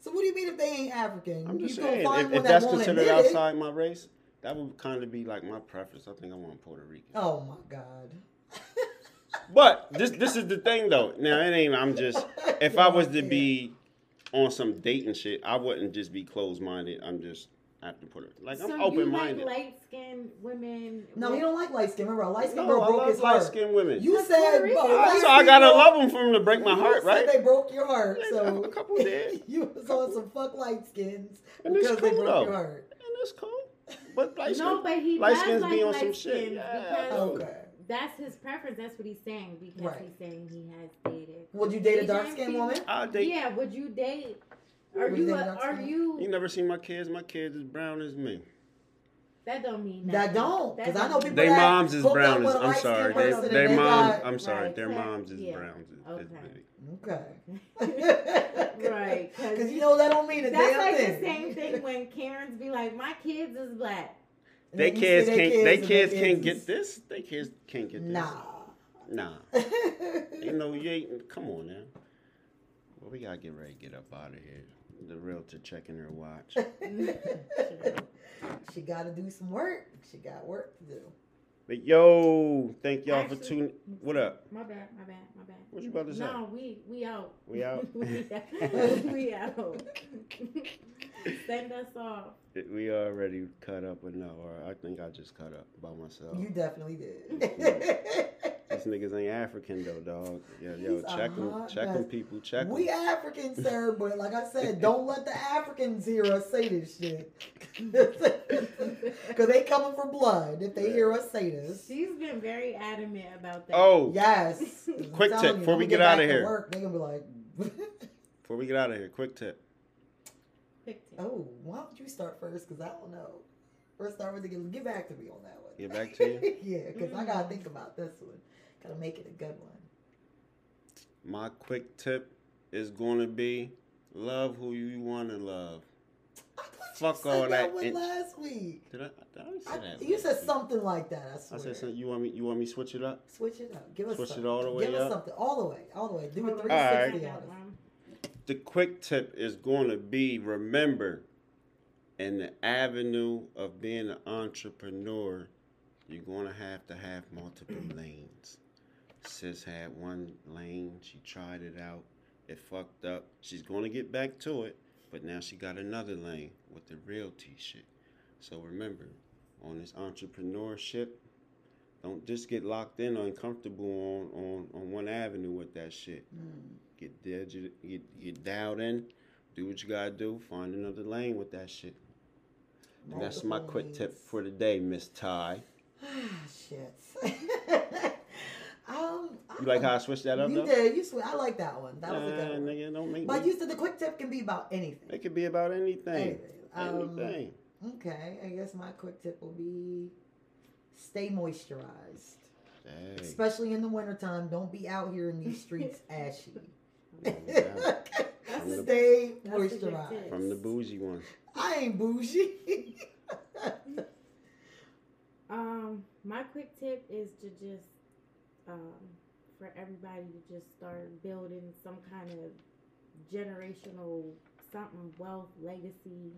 So what do you mean if they ain't African? I'm just you saying find if, if that that's considered outside my race, that would kind of be like my preference. I think I want Puerto Rican. Oh my god. But this this is the thing though. Now it ain't. I'm just. If I was to be on some dating shit, I wouldn't just be closed minded. I'm just I have to put it like I'm open minded. like light skinned women? No, with- you don't like light skin. Remember, light skin no, girl I broke love his light heart. skinned women. You That's said, Puerto Oh, so I gotta love them for them to break my heart, right? They broke your heart. So a couple did. you was on some fuck light skins And it's because they cool, broke though. your heart. And it's cool. But light No, but he light does skins like be on some shit. Yeah, Okay. That's his preference. That's what he's saying because Right. he's saying he has dated. Would you date a dark skinned woman? I'll date. Yeah. Would you date? Are you? you A, date a dark are you? You never seen my kids? My kids as brown as me. That don't mean That nothing. don't, because I don't know people They that moms is brown with as I'm sorry. They, their they moms. got- I'm sorry. Right. Their moms is Yeah. brown as, as Okay. big. Okay. Right, 'cause Because you know that don't mean a That's damn like thing. the same thing when Karens be like, "My kids is black." They kids can't. their They and kids can't get this. They kids can't get this. Nah. Nah. You know, you ain't. Come on now. Well, we gotta get ready to get up out of here. The realtor checking her watch. she got to do some work. She got work to do. But yo, thank y'all for tuning. What up? My bad, my bad, my bad. What you about to say? No, we we out. We out? we out. we out. Send us off. We already cut up enough, or I think I just cut up by myself. You definitely did. These niggas ain't African though, dog. Yo, yo, He's check them, hot check them, people, check we them. Africans, sir, but like I said, don't let the Africans hear us say this shit. Because they coming for blood if they hear us say this. She's been very adamant about that. Oh, Yes. Quick tip you, before we we get out of here. Work, they gonna be like, before we get out of here, quick tip. Pick two. oh, why don't you start first? Because I don't know. First, start with the get, get back to me on that one. Get back to you. yeah, because I Mm. gotta think about this one. Gotta make it a good one. My quick tip is gonna be love who you want to love. I thought Fuck you said all that, that one in- last week. Did I? Did I say I, that? you said week? something like that. I I said something. You want me? You want me to switch it up? Switch it up. Give us Switch it something. all the way Give up? us something all the way, all the way. Do it 360 Alright. on us. The quick tip is going to be remember, in the avenue of being an entrepreneur, you're going to have to have multiple lanes. Sis had one lane, she tried it out, it fucked up. She's going to get back to it, but now she got another lane with the realty shit. So remember, on this entrepreneurship, don't just get locked in or uncomfortable on, on, on one avenue with that shit. Mm. Get get, get dialed in, do what you gotta do, find another lane with that shit. And that's my quick tip for the day, Miss Tai. Ah, shit. um, You like how I switched that up you though? did. You swear. I like that one. That was a good one. nigga, don't make But me. you said the quick tip can be about anything. It could be about anything. Anything. Um, Anything. Okay, I guess my quick tip will be stay moisturized. Hey. Especially in the wintertime. Don't be out here in these streets ashy. Yeah. That's the- Stay That's a moisturized. From the bougie ones. I ain't bougie. Um, my quick tip is to just um for everybody to just start building some kind of generational something wealth legacy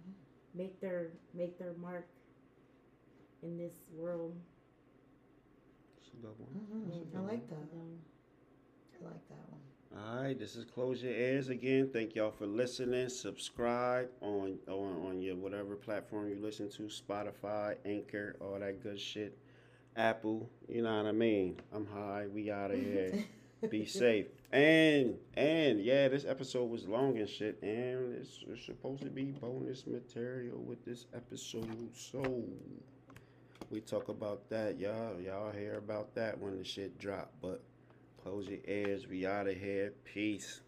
make their make their mark in this world It's a good one. Mhm, I like that. Um, I like that one. All right, this is Close Your Ears again. Thank y'all for listening. Subscribe on on on your whatever platform you listen to, Spotify, Anchor, all that good shit. Apple, you know what I mean. I'm high. We out of here. Be safe. And and yeah, this episode was long and shit, and it's, it's supposed to be bonus material with this episode. So we talk about that, y'all. Y'all hear about that when the shit drop. But close your ears. We out of here. Peace.